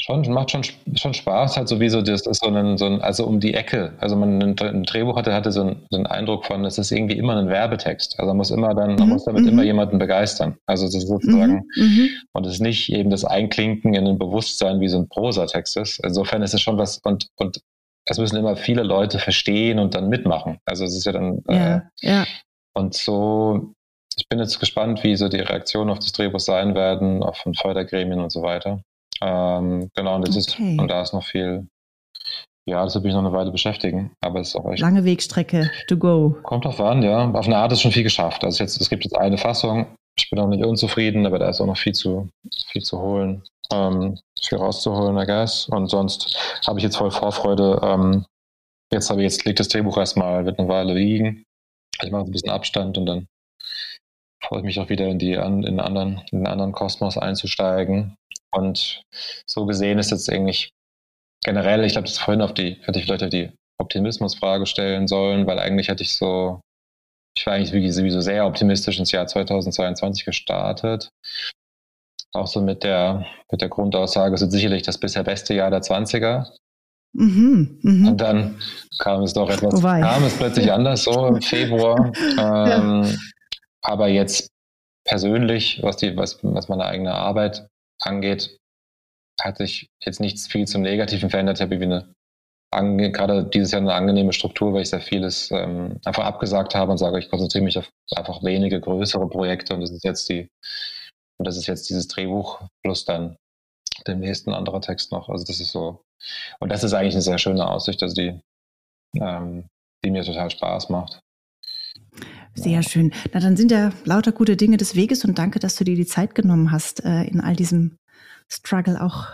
Schon, macht schon, schon Spaß, halt sowieso, das ist so ein, so ein, also um die Ecke. Also man ein, Drehbuch hatte, hatte so einen, so einen Eindruck von, es ist irgendwie immer ein Werbetext. Also man muss immer dann, man mhm. muss damit mhm. immer jemanden begeistern. Also das ist sozusagen, mhm. mhm. und es ist nicht eben das Einklinken in ein Bewusstsein, wie so ein Prosatext ist. Insofern ist es schon was, und, und es müssen immer viele Leute verstehen und dann mitmachen. Also es ist ja dann ja, äh, ja. und so. Ich bin jetzt gespannt, wie so die Reaktionen auf das Drehbuch sein werden, auch von Fördergremien und so weiter. Ähm, genau, und, das okay. ist, und da ist noch viel, ja, das wird mich noch eine Weile beschäftigen, aber es ist auch echt. Lange Wegstrecke to go. Kommt drauf an, ja. Auf eine Art ist schon viel geschafft. Also jetzt, es gibt jetzt eine Fassung. Ich bin auch nicht unzufrieden, aber da ist auch noch viel zu, viel zu holen, ähm, viel rauszuholen, I guess. Und sonst habe ich jetzt voll Vorfreude. Ähm, jetzt habe ich jetzt liegt das Drehbuch erstmal, wird eine Weile liegen. Ich mache ein bisschen Abstand und dann freue ich mich auch wieder in die in den anderen, in den anderen Kosmos einzusteigen. Und so gesehen ist jetzt eigentlich generell, ich glaube, das vorhin auf die, hätte ich vielleicht auf die Optimismusfrage stellen sollen, weil eigentlich hätte ich so, ich war eigentlich sowieso sehr optimistisch ins Jahr 2022 gestartet. Auch so mit der, mit der Grundaussage, es wird sicherlich das bisher beste Jahr der 20er. Mhm, mh. Und dann kam es doch etwas, Wobei. kam es plötzlich anders, so im Februar. Ähm, ja. Aber jetzt persönlich, was die, was, was meine eigene Arbeit angeht, hat sich jetzt nichts viel zum Negativen verändert. Ich habe eine, gerade dieses Jahr eine angenehme Struktur, weil ich sehr vieles ähm, einfach abgesagt habe und sage, ich konzentriere mich auf einfach wenige größere Projekte und das ist jetzt die, und das ist jetzt dieses Drehbuch plus dann demnächst ein anderer Text noch. Also das ist so, und das ist eigentlich eine sehr schöne Aussicht, also die, ähm, die mir total Spaß macht. Sehr schön. Na, dann sind ja lauter gute Dinge des Weges und danke, dass du dir die Zeit genommen hast, äh, in all diesem Struggle auch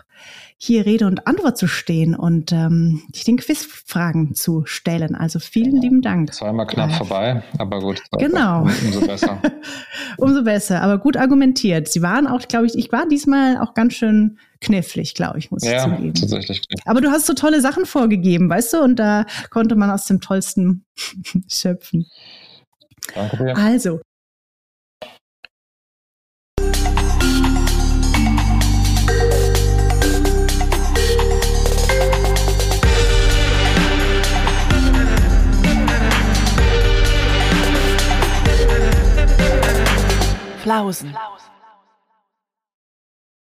hier Rede und Antwort zu stehen und ähm, den Quizfragen zu stellen. Also vielen ja, lieben Dank. Zweimal knapp ja. vorbei, aber gut. Genau. Umso besser. umso besser, aber gut argumentiert. Sie waren auch, glaube ich, ich war diesmal auch ganz schön knifflig, glaube ich, muss ja, ich zugeben. tatsächlich. Aber du hast so tolle Sachen vorgegeben, weißt du, und da konnte man aus dem Tollsten schöpfen. Danke dir. Also, Flausen.